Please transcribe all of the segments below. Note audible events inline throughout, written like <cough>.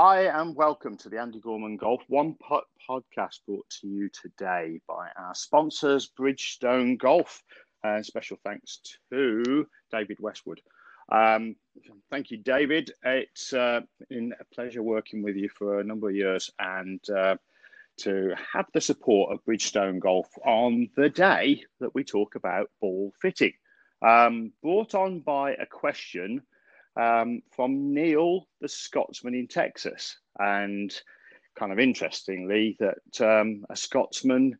Hi, and welcome to the Andy Gorman Golf One Putt podcast brought to you today by our sponsors, Bridgestone Golf. And special thanks to David Westwood. Um, thank you, David. It's uh, been a pleasure working with you for a number of years and uh, to have the support of Bridgestone Golf on the day that we talk about ball fitting. Um, brought on by a question um, from Neil, the Scotsman in Texas. And kind of interestingly, that um, a Scotsman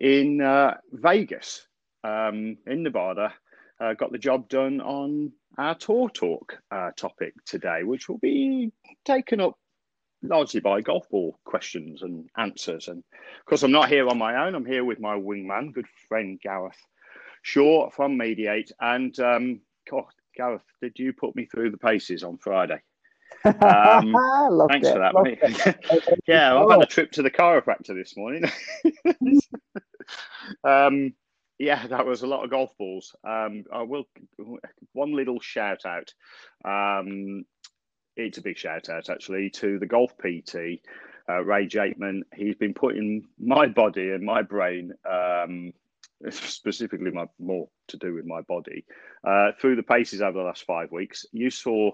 in uh, Vegas, um, in Nevada, uh, got the job done on our Tour Talk uh, topic today, which will be taken up largely by golf ball questions and answers. And of course, I'm not here on my own. I'm here with my wingman, good friend Gareth Shaw from Mediate. And um, God, Gareth, did you put me through the paces on Friday? <laughs> Um, thanks it, for that, mate. <laughs> yeah, I've had a trip to the chiropractor this morning. <laughs> um, yeah, that was a lot of golf balls. Um, I will one little shout out. Um, it's a big shout out actually to the golf PT, uh, Ray Jakeman. He's been putting my body and my brain um, specifically my more to do with my body, uh, through the paces over the last five weeks. You saw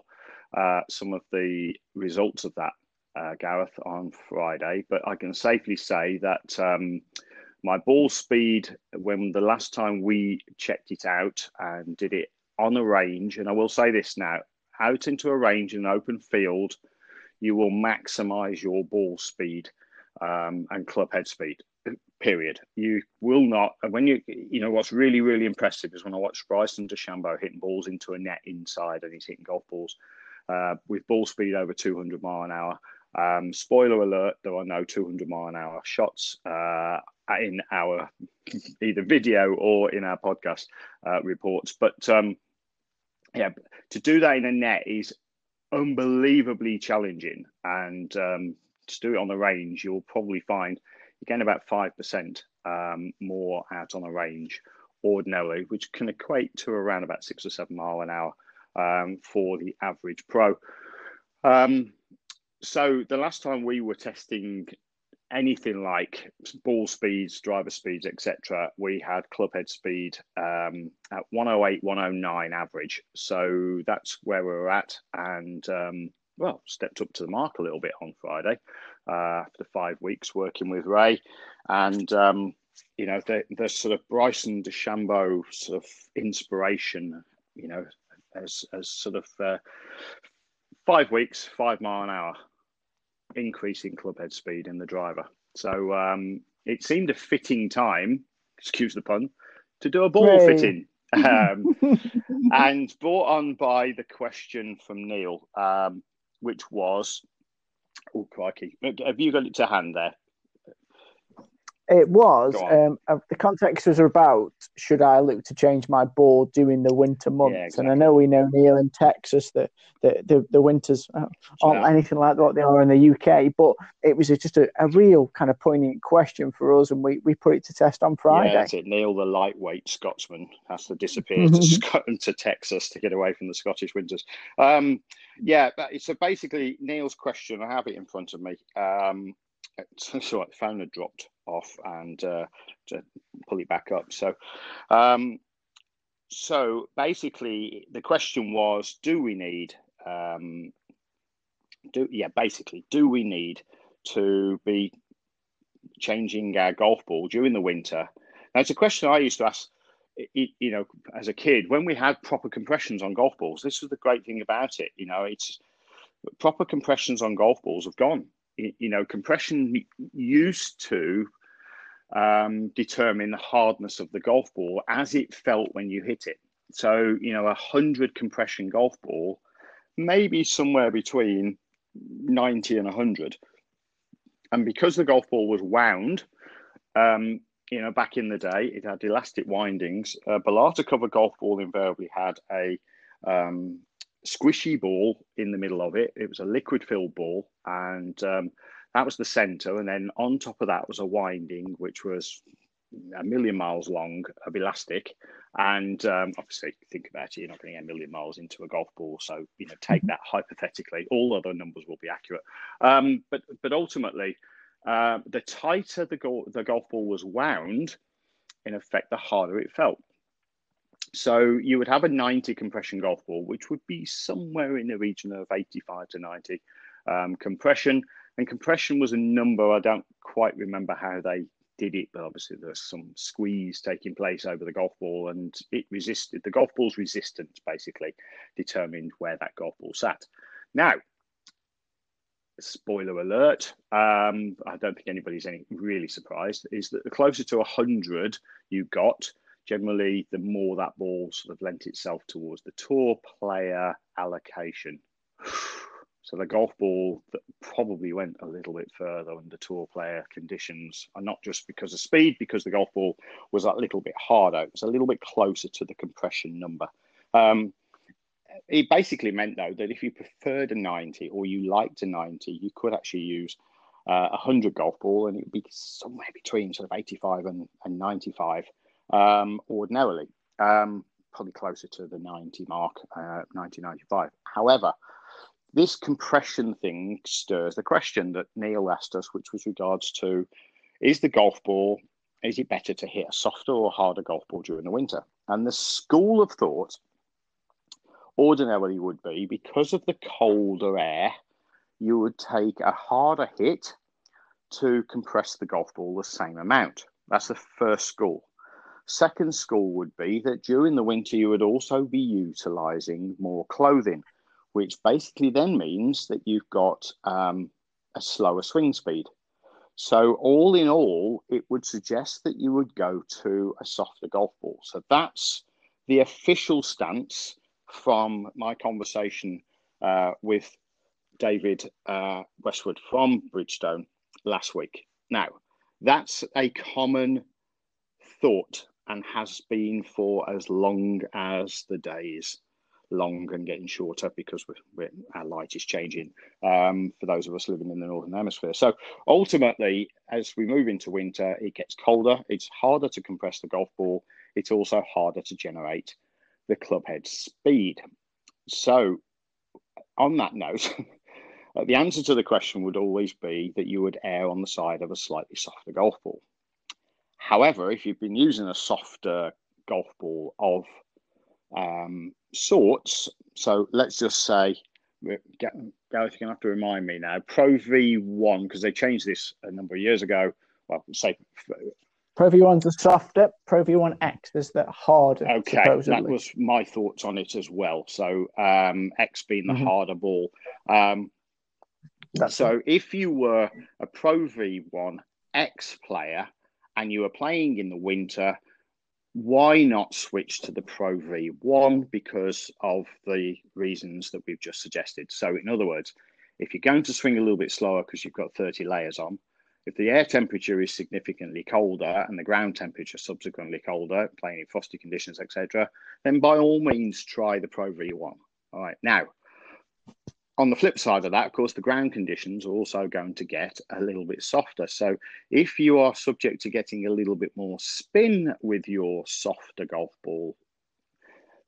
uh, some of the results of that, uh, Gareth, on Friday, but I can safely say that um, my ball speed, when the last time we checked it out and did it on a range, and I will say this now, out into a range in an open field, you will maximize your ball speed um, and club head speed period. You will not. When you, you know, what's really, really impressive is when I watch Bryson DeChambeau hitting balls into a net inside and he's hitting golf balls uh, with ball speed over 200 mile an hour. Um, spoiler alert: there are no 200 mile an hour shots uh, in our <laughs> either video or in our podcast uh, reports. But um, yeah, to do that in a net is unbelievably challenging, and um, to do it on the range, you'll probably find you gain about 5% um, more out on a range ordinarily, which can equate to around about six or seven mile an hour um, for the average pro. Um, so the last time we were testing anything like ball speeds, driver speeds, etc., we had club head speed um, at 108, 109 average. So that's where we're at, and um, well, stepped up to the mark a little bit on Friday uh, after five weeks working with Ray. And, um, you know, the, the sort of Bryson DeChambeau sort of inspiration, you know, as, as sort of uh, five weeks, five mile an hour, increasing club head speed in the driver. So um, it seemed a fitting time, excuse the pun, to do a ball fitting. <laughs> um, and brought on by the question from Neil. Um, which was, oh crikey, have you got it to hand there? It was. Um, uh, the context was about should I look to change my board during the winter months? Yeah, exactly. And I know we know Neil in Texas that the, the, the winters aren't anything like what they are in the UK, but it was just a, a real kind of poignant question for us, and we, we put it to test on Friday. Yeah, that's it. Neil, the lightweight Scotsman, has to disappear to <laughs> Scotland to Texas to get away from the Scottish winters. Um, yeah, so basically, Neil's question, I have it in front of me. Um, <laughs> so the phone had dropped off and uh, to pull it back up. So, um, so basically, the question was: Do we need? Um, do yeah, basically, do we need to be changing our golf ball during the winter? Now, it's a question I used to ask. You know, as a kid, when we had proper compressions on golf balls, this was the great thing about it. You know, it's proper compressions on golf balls have gone you know, compression used to um, determine the hardness of the golf ball as it felt when you hit it. So, you know, a 100 compression golf ball, maybe somewhere between 90 and 100. And because the golf ball was wound, um, you know, back in the day, it had elastic windings. A Balata cover golf ball invariably had a um, squishy ball in the middle of it. It was a liquid filled ball, and um, that was the center. And then on top of that was a winding, which was a million miles long of elastic. And um, obviously, think about it, you're not going to get a million miles into a golf ball. So, you know, take mm-hmm. that hypothetically. All other numbers will be accurate. Um, but, but ultimately, uh, the tighter the, go- the golf ball was wound, in effect, the harder it felt. So you would have a 90 compression golf ball, which would be somewhere in the region of 85 to 90 um, compression. And compression was a number, I don't quite remember how they did it, but obviously there's some squeeze taking place over the golf ball and it resisted, the golf ball's resistance basically determined where that golf ball sat. Now, spoiler alert, um, I don't think anybody's any really surprised, is that the closer to 100 you got, generally the more that ball sort of lent itself towards the tour player allocation. <sighs> <sighs> So the golf ball that probably went a little bit further under tour player conditions, and not just because of speed, because the golf ball was a little bit harder. It was a little bit closer to the compression number. Um, it basically meant though that if you preferred a 90 or you liked a 90, you could actually use uh, a 100 golf ball and it would be somewhere between sort of 85 and, and 95 um, ordinarily, um, probably closer to the 90 mark, uh, 90, 95. However, this compression thing stirs the question that Neil asked us, which was regards to is the golf ball, is it better to hit a softer or harder golf ball during the winter? And the school of thought ordinarily would be because of the colder air, you would take a harder hit to compress the golf ball the same amount. That's the first school. Second school would be that during the winter, you would also be utilizing more clothing which basically then means that you've got um, a slower swing speed. So, all in all, it would suggest that you would go to a softer golf ball. So, that's the official stance from my conversation uh, with David uh, Westwood from Bridgestone last week. Now, that's a common thought and has been for as long as the days long and getting shorter because we're, we're, our light is changing um, for those of us living in the northern hemisphere. So ultimately, as we move into winter, it gets colder. It's harder to compress the golf ball. It's also harder to generate the club head speed. So, on that note, <laughs> the answer to the question would always be that you would err on the side of a slightly softer golf ball. However, if you've been using a softer golf ball of um, sorts. So let's just say, Gareth, you're going to have to remind me now. Pro V1, because they changed this a number of years ago. Well, say Pro V1's the softer. Pro V1X is the harder. Okay, supposedly. that was my thoughts on it as well. So um, X being the mm-hmm. harder ball. Um, so if you were a Pro V1 X player and you were playing in the winter, why not switch to the Pro V1 because of the reasons that we've just suggested? So, in other words, if you're going to swing a little bit slower because you've got 30 layers on, if the air temperature is significantly colder and the ground temperature subsequently colder, playing in frosty conditions, etc., then by all means try the Pro V1. All right. Now, on the flip side of that, of course, the ground conditions are also going to get a little bit softer. So if you are subject to getting a little bit more spin with your softer golf ball,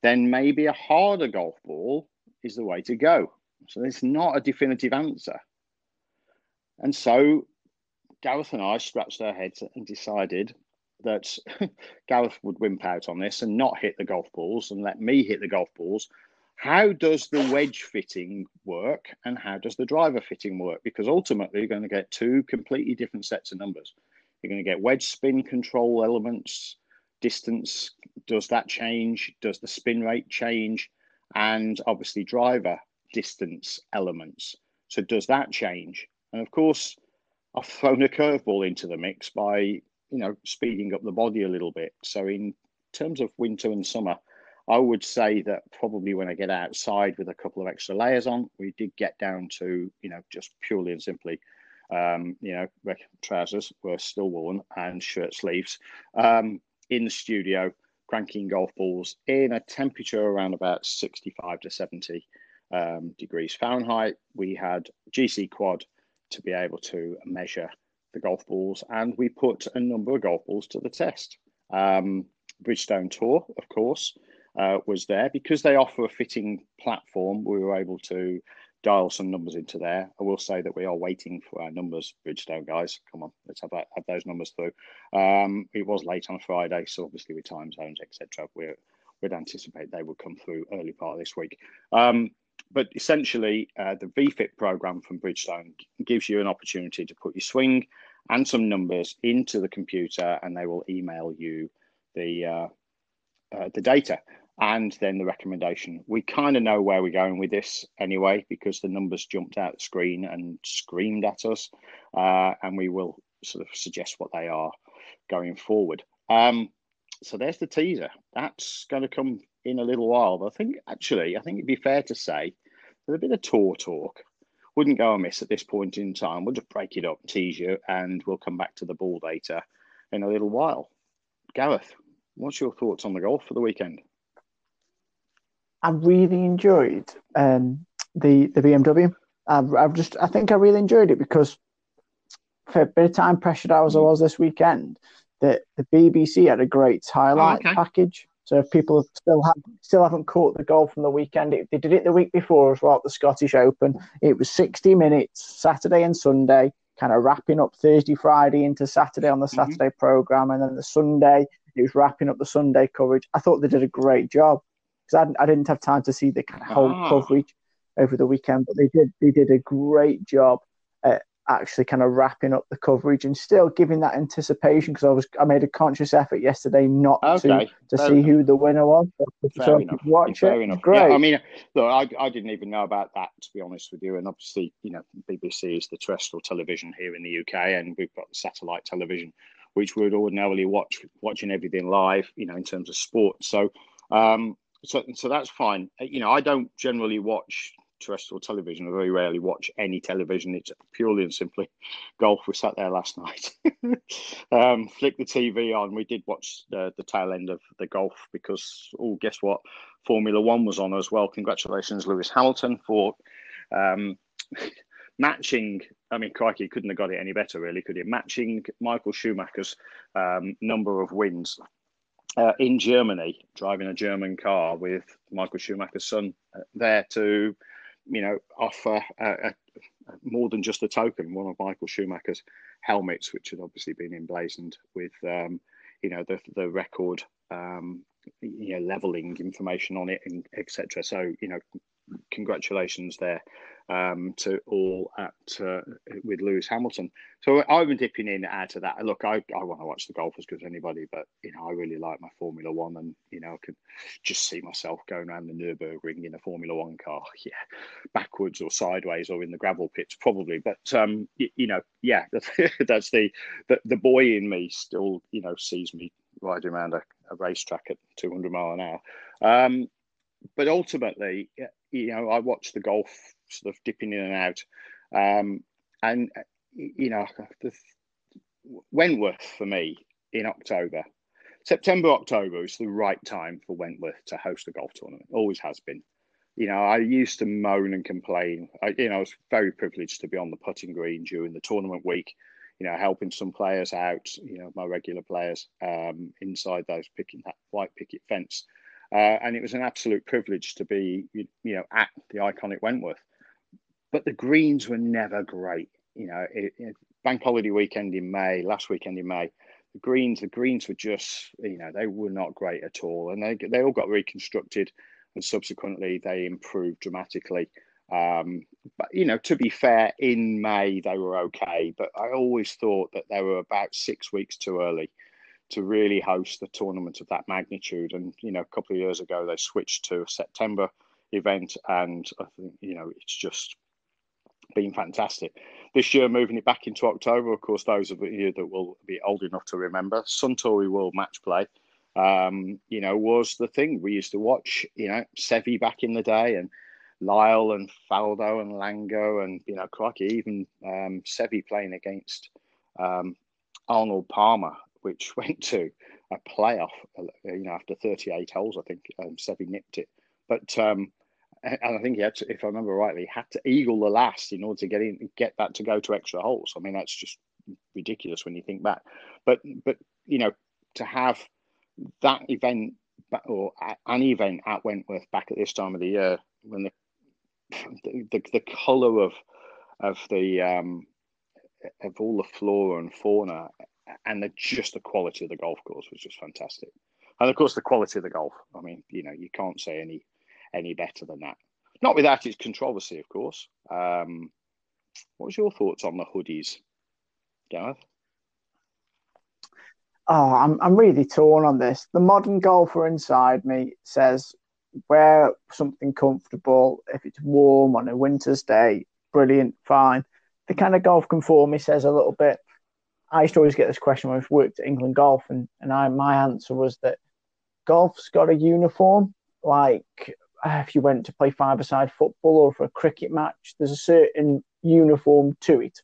then maybe a harder golf ball is the way to go. So it's not a definitive answer. And so Gareth and I scratched our heads and decided that <laughs> Gareth would wimp out on this and not hit the golf balls and let me hit the golf balls how does the wedge fitting work and how does the driver fitting work? Because ultimately, you're going to get two completely different sets of numbers. You're going to get wedge spin control elements, distance, does that change? Does the spin rate change? And obviously, driver distance elements. So, does that change? And of course, I've thrown a curveball into the mix by, you know, speeding up the body a little bit. So, in terms of winter and summer, I would say that probably when I get outside with a couple of extra layers on, we did get down to, you know, just purely and simply, um, you know, trousers were still worn and shirt sleeves um, in the studio, cranking golf balls in a temperature around about 65 to 70 um, degrees Fahrenheit. We had GC quad to be able to measure the golf balls and we put a number of golf balls to the test. Um, Bridgestone Tour, of course, uh, was there because they offer a fitting platform. We were able to dial some numbers into there. I will say that we are waiting for our numbers, Bridgestone guys. Come on, let's have, that, have those numbers through. Um, it was late on Friday, so obviously with time zones, etc., we would anticipate they would come through early part of this week. Um, but essentially, uh, the VFit program from Bridgestone gives you an opportunity to put your swing and some numbers into the computer, and they will email you the uh, uh, the data and then the recommendation. We kind of know where we're going with this anyway because the numbers jumped out the screen and screamed at us, uh, and we will sort of suggest what they are going forward. Um, so there's the teaser. That's going to come in a little while. But I think actually, I think it'd be fair to say there's a bit of tour talk. Wouldn't go amiss at this point in time. We'll just break it up, tease you, and we'll come back to the ball data in a little while. Gareth, what's your thoughts on the golf for the weekend? I really enjoyed um, the the BMW. I've, I've, just I think I really enjoyed it because for a bit of time pressured I was I was this weekend, that the BBC had a great highlight oh, okay. package. So if people still have still haven't caught the goal from the weekend, it, they did it the week before as well at the Scottish Open. It was 60 minutes, Saturday and Sunday, kind of wrapping up Thursday, Friday into Saturday on the mm-hmm. Saturday mm-hmm. program, and then the Sunday it was wrapping up the Sunday coverage. I thought they did a great job because I, I, didn't have time to see the kind of whole oh. coverage over the weekend, but they did they did a great job at actually kind of wrapping up the coverage and still giving that anticipation because I was I made a conscious effort yesterday not okay. to to Fair see enough. who the winner was. Fair so enough. watch Fair it. Enough. Great. Yeah, I mean, look, I, I didn't even know about that to be honest with you. And obviously, you know, BBC is the terrestrial television here in the UK, and we've got the satellite television, which we would ordinarily watch watching everything live, you know, in terms of sport. So. Um, so, so that's fine. You know, I don't generally watch terrestrial television. I very rarely watch any television. It's purely and simply golf. We sat there last <laughs> night, um, flicked the TV on. We did watch the, the tail end of the golf because, oh, guess what? Formula One was on as well. Congratulations, Lewis Hamilton, for um, <laughs> matching. I mean, crikey, couldn't have got it any better, really, could he? Matching Michael Schumacher's um, number of wins uh, in Germany, driving a German car with Michael Schumacher's son uh, there to you know, offer a, a, more than just a token. One of Michael Schumacher's helmets, which had obviously been emblazoned with, um, you know, the the record, um, you know, leveling information on it, and etc. So, you know, congratulations there um, to all at uh, with Lewis Hamilton. So I've been dipping in and out of that. Look, I, I want to watch the golf as good as anybody, but you know I really like my Formula One, and you know I can just see myself going around the Nurburgring in a Formula One car, <laughs> yeah, backwards or sideways or in the gravel pits probably. But um, you, you know, yeah, <laughs> that's the, the the boy in me still you know sees me riding around a, a racetrack at 200 mile an hour. Um, but ultimately, you know, I watch the golf sort of dipping in and out, um, and you know, the, Wentworth for me in October, September October is the right time for Wentworth to host a golf tournament. Always has been. You know, I used to moan and complain. I, you know, I was very privileged to be on the putting green during the tournament week. You know, helping some players out. You know, my regular players um, inside those picking that white picket fence uh, and it was an absolute privilege to be, you, you, know, at the iconic Wentworth. But the greens were never great. You know, it, it, bank holiday weekend in May, last weekend in May, the greens, the greens were just, you know, they were not great at all, and they they all got reconstructed, and subsequently they improved dramatically. Um, but you know, to be fair, in May they were okay, but I always thought that they were about six weeks too early to really host the tournament of that magnitude. And you know, a couple of years ago they switched to a September event, and I think you know it's just been fantastic. This year, moving it back into October, of course, those of you that will be old enough to remember, Suntory World Match Play, um, you know, was the thing we used to watch. You know, Seve back in the day, and Lyle and Faldo and Langer, and you know, crikey, even um, Seve playing against um, Arnold Palmer which <laughs> went to a playoff. Uh, you know, after 38 holes, I think um, Seve nipped it. But um, and I think he had to, if I remember rightly, had to eagle the last in order to get in, get that to go to extra holes. I mean, that's just ridiculous when you think back. But but you know to have that event or an event at Wentworth back at this time of the year when the the, the, the color of of the um, of all the flora and fauna and the, just the quality of the golf course was just fantastic and of course the quality of the golf i mean you know you can't say any any better than that. Not without its controversy of course. Um, what was your thoughts on the hoodies gareth? Oh i'm, I'm really torn on this. The modern golfer inside me says wear something comfortable. If it's warm on a winter's day brilliant fine. The kind of golf conformity says a little bit. I used to always get this question when I've worked at England Golf, and, and I my answer was that golf's got a uniform. Like if you went to play five-a-side football or for a cricket match, there's a certain uniform to it.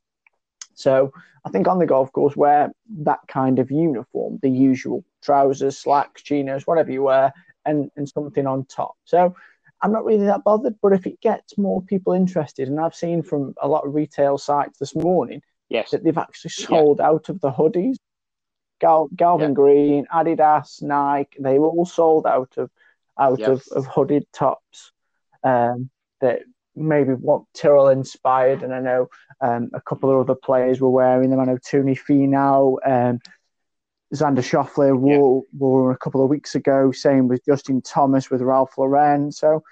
So I think on the golf course, wear that kind of uniform, the usual trousers, slacks, chinos, whatever you wear, and, and something on top. So I'm not really that bothered. But if it gets more people interested, and I've seen from a lot of retail sites this morning Yes. That they've actually sold yeah. out of the hoodies. Gal- Galvin yeah. Green, Adidas, Nike, they were all sold out of out yes. of, of hooded tops. Um, that maybe what Tyrrell inspired, and I know um, a couple of other players were wearing them. I know Tony Finau, um, Xander Schauffele wore, yeah. wore a couple of weeks ago. Same with Justin Thomas with Ralph Lauren. So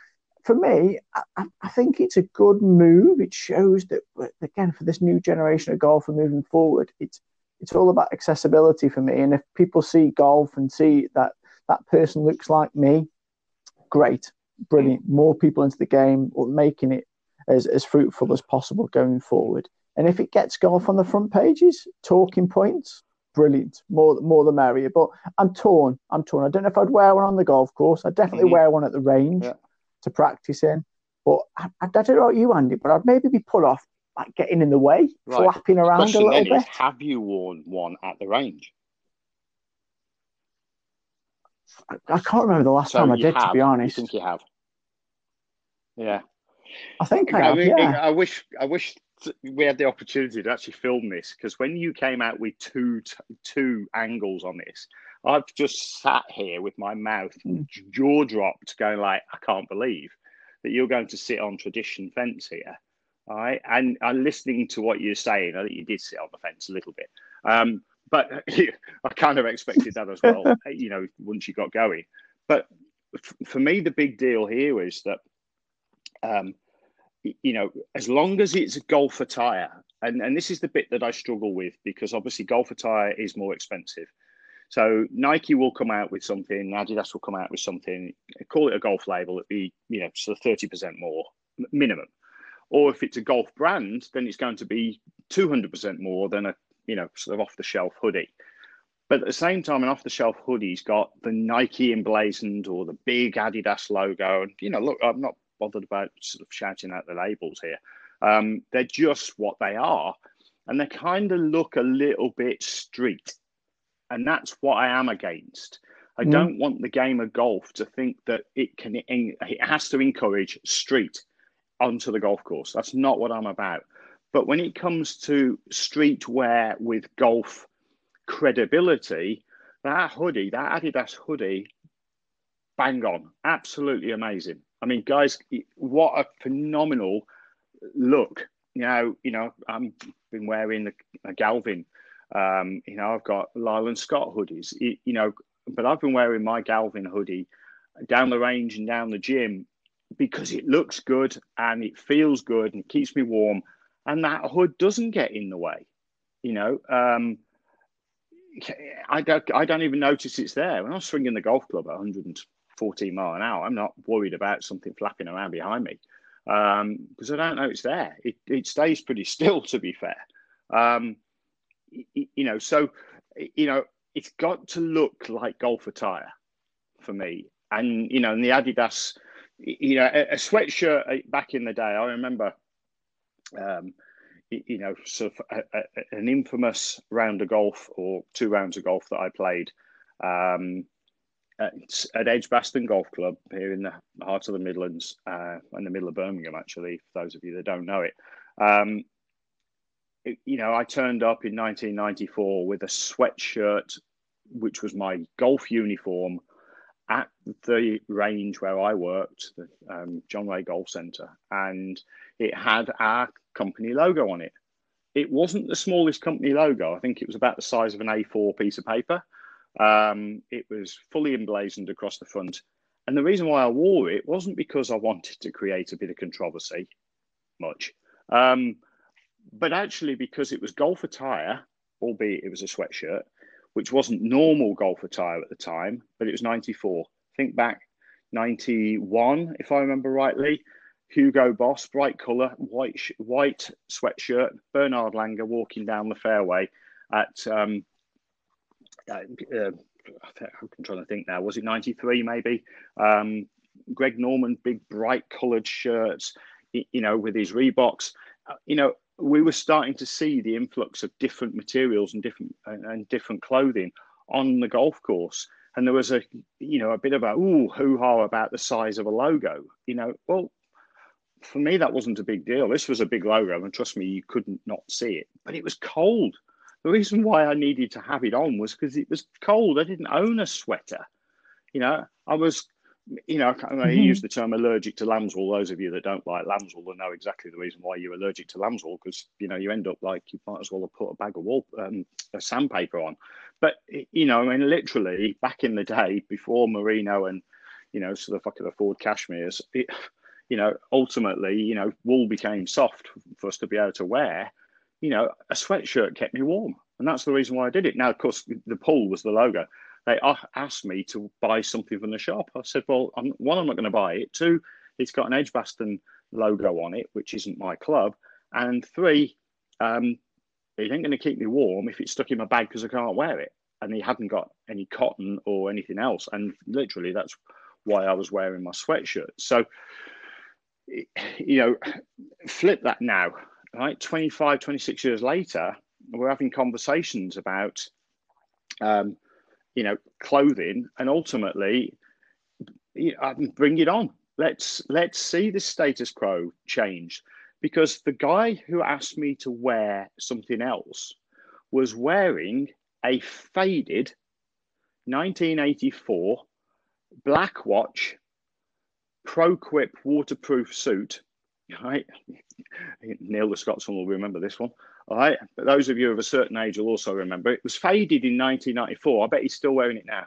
for me, I, I, think it's a good move. It shows that again for this new generation of golfer moving forward, it's it's all about accessibility for me. And if people see golf and see that that person looks like me, great, brilliant. More people into the game, or making it as, as fruitful as possible going forward. And if it gets golf on the front pages, talking points, brilliant. More more the merrier. But I'm torn. I'm torn. I don't know if I'd wear one on the golf course. I'd definitely mm-hmm. wear one at the range. Yeah to practice in. But I, I, don't know about you, Andy, but I'd maybe be put off like getting in the way, right. flapping around a little bit. Is, have you worn one at the range? I, I can't remember the last so time I did, have, to be honest. I think you have. Yeah. I think I, I have, mean, yeah. I wish I wish we had the opportunity to actually film this because when you came out with two two angles on this, I've just sat here with my mouth mm. jaw dropped, going like, I can't believe that you're going to sit on tradition fence here. All right. And I'm listening to what you're saying. I think you did sit on the fence a little bit. Um, but <laughs> I kind of expected that as well, <laughs> you know, once you got going. But for me, the big deal here is that, um, you know, as long as it's golf attire, and, and this is the bit that I struggle with because obviously golf attire is more expensive. So Nike will come out with something, Adidas will come out with something, call it a golf label, it'd be, you know, sort of 30% more minimum. Or if it's a golf brand, then it's going to be 200% more than a, you know, sort of off the shelf hoodie. But at the same time, an off the shelf hoodie's got the Nike emblazoned or the big Adidas logo. And, you know, look, I'm not bothered about sort of shouting out the labels here. Um, they're just what they are. And they kind of look a little bit street and that's what I am against. I mm. don't want the game of golf to think that it can it has to encourage street onto the golf course. That's not what I'm about. But when it comes to streetwear with golf credibility, that hoodie, that Adidas hoodie, bang on, absolutely amazing. I mean, guys, what a phenomenal look! You know, you know, I've been wearing a, Galvin um, you know, I've got Lyle and Scott hoodies, you know, but I've been wearing my Galvin hoodie down the range and down the gym because it looks good and it feels good and it keeps me warm. And that hood doesn't get in the way, you know. Um, I don't, I don't even notice it's there. When I'm swinging the golf club at 114 mile an hour, I'm not worried about something flapping around behind me um, because I don't know it's there. It, it stays pretty <laughs> still, to be fair. Um, you know, so you know, it's got to look like golf attire for me. And you know, and the Adidas, you know, a, a sweatshirt uh, back in the day. I remember, um, you know, sort of a, a, an infamous round of golf or two rounds of golf that I played um, at, at Edgbaston Golf Club here in the heart of the Midlands, uh, in the middle of Birmingham, actually. For those of you that don't know it, um, you know, I turned up in 1994 with a sweatshirt, which was my golf uniform, at the range where I worked, the um, John Ray Golf Centre, and it had our company logo on it. It wasn't the smallest company logo. I think it was about the size of an A4 piece of paper. Um, it was fully emblazoned across the front. And the reason why I wore it wasn't because I wanted to create a bit of controversy, much, um, but actually because it was golf attire, albeit it was a sweatshirt, which wasn't normal golf attire at the time, but it was 94. Think back, 91, if I remember rightly. Hugo Boss, bright colour, white white sweatshirt, Bernard Langer walking down the fairway at um, uh, uh, I'm trying to think now. Was it '93 maybe? Um, Greg Norman, big bright coloured shirts, you know, with his Reeboks. Uh, you know, we were starting to see the influx of different materials and different and different clothing on the golf course. And there was a, you know, a bit of a ooh hoo ha about the size of a logo. You know, well, for me that wasn't a big deal. This was a big logo, and trust me, you couldn't not see it. But it was cold. The reason why I needed to have it on was because it was cold. I didn't own a sweater. You know, I was, you know, I mm-hmm. use the term allergic to lamb's wool. Those of you that don't like lamb's wool will know exactly the reason why you're allergic to lamb's wool because, you know, you end up like you might as well have put a bag of wool, um, a sandpaper on. But, you know, I mean, literally back in the day before Merino and, you know, sort of fucking afford cashmere's, it, you know, ultimately, you know, wool became soft for us to be able to wear you know, a sweatshirt kept me warm. And that's the reason why I did it. Now, of course, the pull was the logo. They asked me to buy something from the shop. I said, well, I'm, one, I'm not going to buy it. Two, it's got an Edgbaston logo on it, which isn't my club. And three, um, it ain't going to keep me warm if it's stuck in my bag because I can't wear it. And he hadn't got any cotton or anything else. And literally, that's why I was wearing my sweatshirt. So, you know, flip that now right? 25 26 years later we're having conversations about um, you know clothing and ultimately you know, bring it on. Let's let's see the status quo change. Because the guy who asked me to wear something else was wearing a faded 1984 black watch ProQuip waterproof suit right Neil the Scotsman will remember this one. All right. But those of you of a certain age will also remember it was faded in 1994. I bet he's still wearing it now.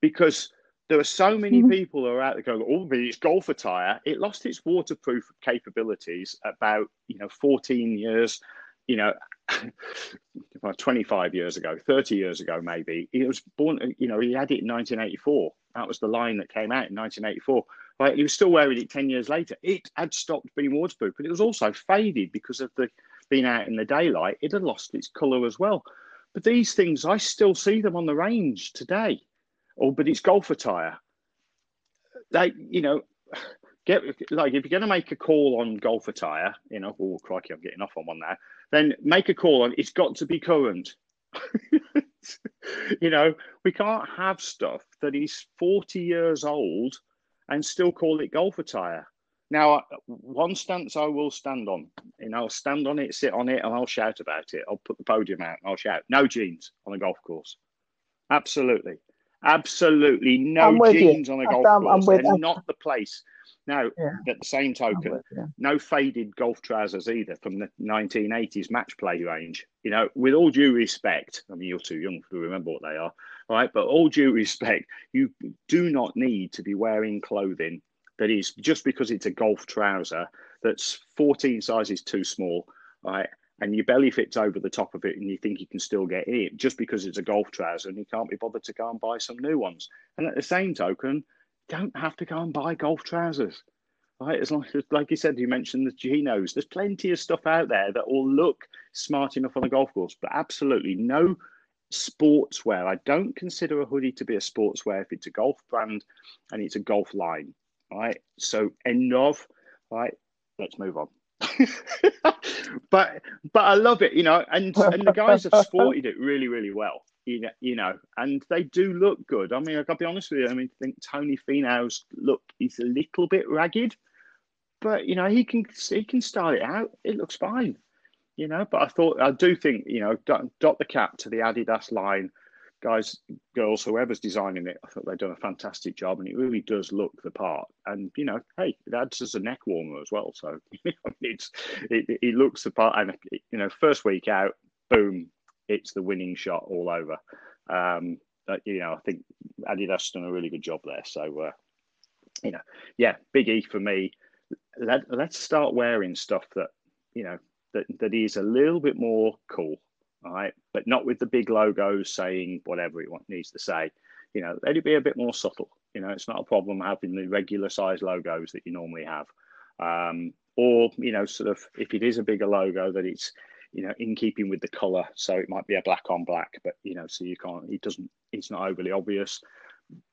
Because there are so many mm-hmm. people who are out there going, oh, but it's golf attire. It lost its waterproof capabilities about, you know, 14 years, you know, <laughs> 25 years ago, 30 years ago, maybe. He was born, you know, he had it in 1984. That was the line that came out in 1984. Right, he was still wearing it 10 years later. It had stopped being waterproof, but it was also faded because of the being out in the daylight. It had lost its colour as well. But these things, I still see them on the range today. Oh, but it's golf attire. They, you know, get like if you're going to make a call on golf attire, you know, oh crikey, I'm getting off on one now. Then make a call on. It's got to be current. <laughs> you know, we can't have stuff that is 40 years old and still call it golf attire. Now, uh, one stance I will stand on, and I'll stand on it, sit on it, and I'll shout about it. I'll put the podium out and I'll shout, no jeans on a golf course. Absolutely. Absolutely no jeans you. on a golf I'm, course. I'm They're not the place. Now, yeah. at the same token, no faded golf trousers either from the 1980s match play range. You know, with all due respect, I mean, you're too young to remember what they are, right? But all due respect, you do not need to be wearing clothing that is just because it's a golf trouser that's 14 sizes too small, right? And your belly fits over the top of it, and you think you can still get in it just because it's a golf trouser, and you can't be bothered to go and buy some new ones. And at the same token, don't have to go and buy golf trousers. Right, as long as, like you said, you mentioned the Genos. There's plenty of stuff out there that will look smart enough on a golf course, but absolutely no sportswear. I don't consider a hoodie to be a sportswear if it's a golf brand and it's a golf line. Right, so end of. Right, let's move on. <laughs> but but I love it, you know, and and the guys have sported it really really well you know, and they do look good. I mean, I gotta be honest with you. I mean, I think Tony Finau's look is a little bit ragged, but you know, he can he can start it out. It looks fine. you know. But I thought I do think you know dot, dot the cap to the Adidas line, guys, girls, whoever's designing it. I thought they've done a fantastic job, and it really does look the part. And you know, hey, it adds as a neck warmer as well. So <laughs> it's it, it looks the part, and you know, first week out, boom, it's the winning shot all over. Um, you know, I think Adidas done a really good job there. So, uh, you know, yeah, Big E for me. Let, let's start wearing stuff that you know that that is a little bit more cool, all right, but not with the big logos saying whatever it needs to say. You know, let it be a bit more subtle. You know, it's not a problem having the regular size logos that you normally have, um, or you know, sort of if it is a bigger logo, that it's you know in keeping with the color. So it might be a black on black, but you know, so you can't. It doesn't. It's not overly obvious.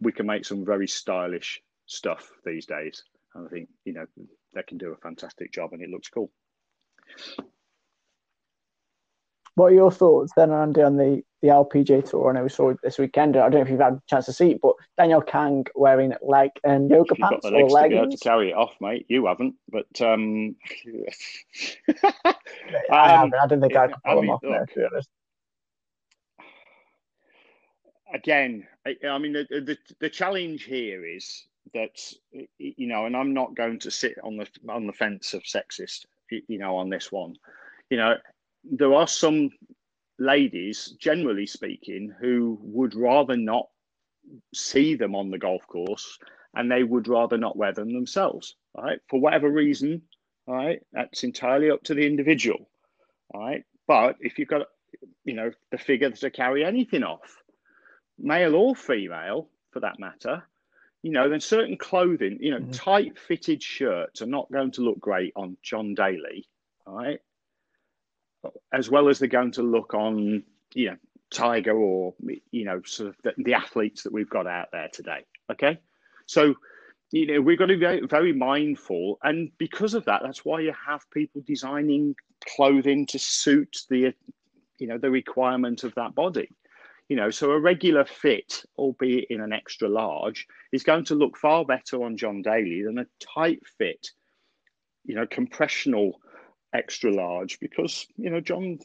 We can make some very stylish stuff these days. And I think you know they can do a fantastic job, and it looks cool. What are your thoughts then, Andy, on the, the LPGA tour? I know we saw it this weekend. I don't know if you've had a chance to see it, but Danielle Kang wearing leg and yoga You've pants got the legs or to leggings. to carry it off, mate. You haven't, but um, <laughs> I, um, haven't. I don't think I could I pull them mean, off now, look, to be honest. again, I, I mean, the, the the challenge here is that you know, and I'm not going to sit on the on the fence of sexist, you know, on this one. You know, there are some ladies, generally speaking, who would rather not see them on the golf course, and they would rather not wear them themselves, right? For whatever reason, right? That's entirely up to the individual, right? But if you've got, you know, the figure to carry anything off, male or female, for that matter, you know, then certain clothing, you know, Mhm. tight fitted shirts are not going to look great on John Daly, right? As well as they're going to look on, you know, Tiger or, you know, sort of the, the athletes that we've got out there today. Okay. So, you know, we've got to be very, very mindful. And because of that, that's why you have people designing clothing to suit the, you know, the requirement of that body. You know, so a regular fit, albeit in an extra large, is going to look far better on John Daly than a tight fit, you know, compressional extra large, because, you know, John,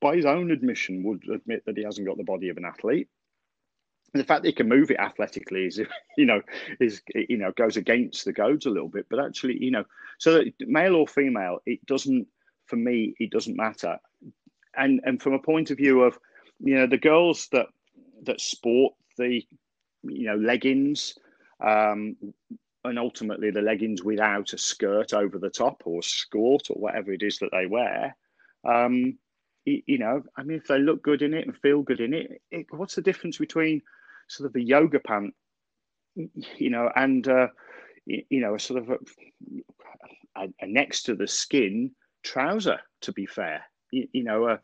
by his own admission, would admit that he hasn't got the body of an athlete. And the fact that he can move it athletically is, <laughs> you know, is you know goes against the goads a little bit. But actually, you know, so male or female, it doesn't for me, it doesn't matter. And and from a point of view of, you know, the girls that that sport the, you know, leggings, um, and ultimately the leggings without a skirt over the top or skirt or whatever it is that they wear. Um, you, know, I mean, if they look good in it and feel good in it, it what's the difference between sort of a yoga pant, you know, and uh, you, know, a sort of a, a, a, next to the skin trouser. To be fair, you, you know, a,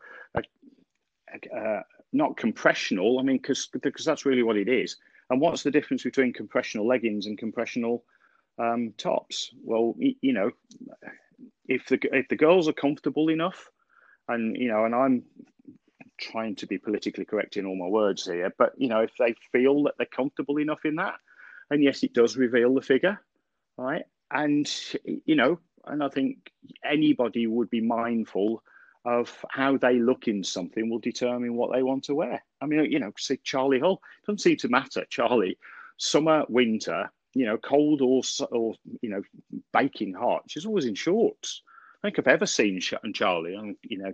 a, not compressional. I mean, because because that's really what it is. And what's the difference between compressional leggings and compressional um, tops? Well, you know, if the if the girls are comfortable enough, and you know, and I'm trying to be politically correct in all my words here, but you know, if they feel that they're comfortable enough in that, and yes, it does reveal the figure, right? And you know, and I think anybody would be mindful of how they look in something will determine what they want to wear. I mean, you know, see Charlie Hull doesn't seem to matter. Charlie, summer, winter, you know, cold or or you know, baking hot. She's always in shorts. I think I've ever seen Charlie. And you know,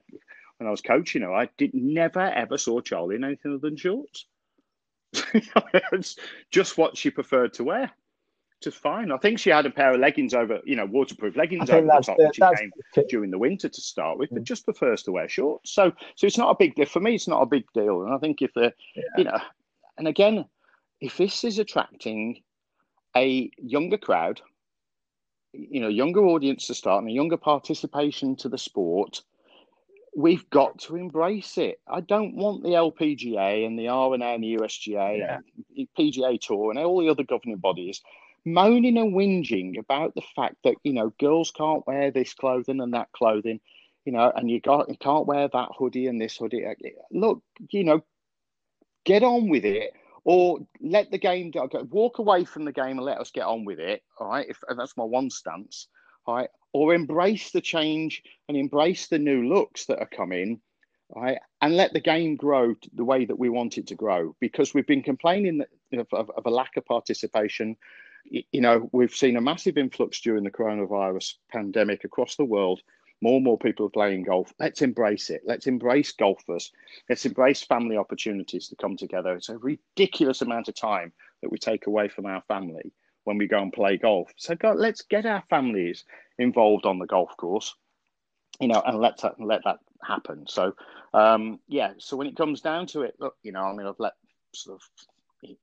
when I was coaching her, I did never ever saw Charlie in anything other than shorts. <laughs> it's just what she preferred to wear. Just fine. I think she had a pair of leggings over, you know, waterproof leggings over the top when she came the... during the winter to start with, but mm. just prefers to wear shorts. So, so it's not a big deal for me. It's not a big deal. And I think if the, yeah. you know, and again, if this is attracting a younger crowd, you know, younger audience to start and a younger participation to the sport, we've got to embrace it. I don't want the LPGA and the R&A and the USGA yeah. and PGA Tour and all the other governing bodies moaning and whinging about the fact that you know girls can't wear this clothing and that clothing, you know, and you got you can't wear that hoodie and this hoodie. Look, you know, get on with it. Or let the game. Walk away from the game and let us get on with it. All right. If that's my one stance. All right. or embrace the change and embrace the new looks that are coming right? And let the game grow the way that we want it to grow because we've been complaining of, of, of, a lack of participation. You know, we've seen a massive influx during the coronavirus pandemic across the world. More and more people are playing golf. Let's embrace it. Let's embrace golfers. Let's embrace family opportunities to come together. It's a ridiculous amount of time that we take away from our family when we go and play golf. So go, let's get our families involved on the golf course, you know, and let that, let that happen. So, um, yeah. So when it comes down to it, look, you know, I mean, I've let sort of,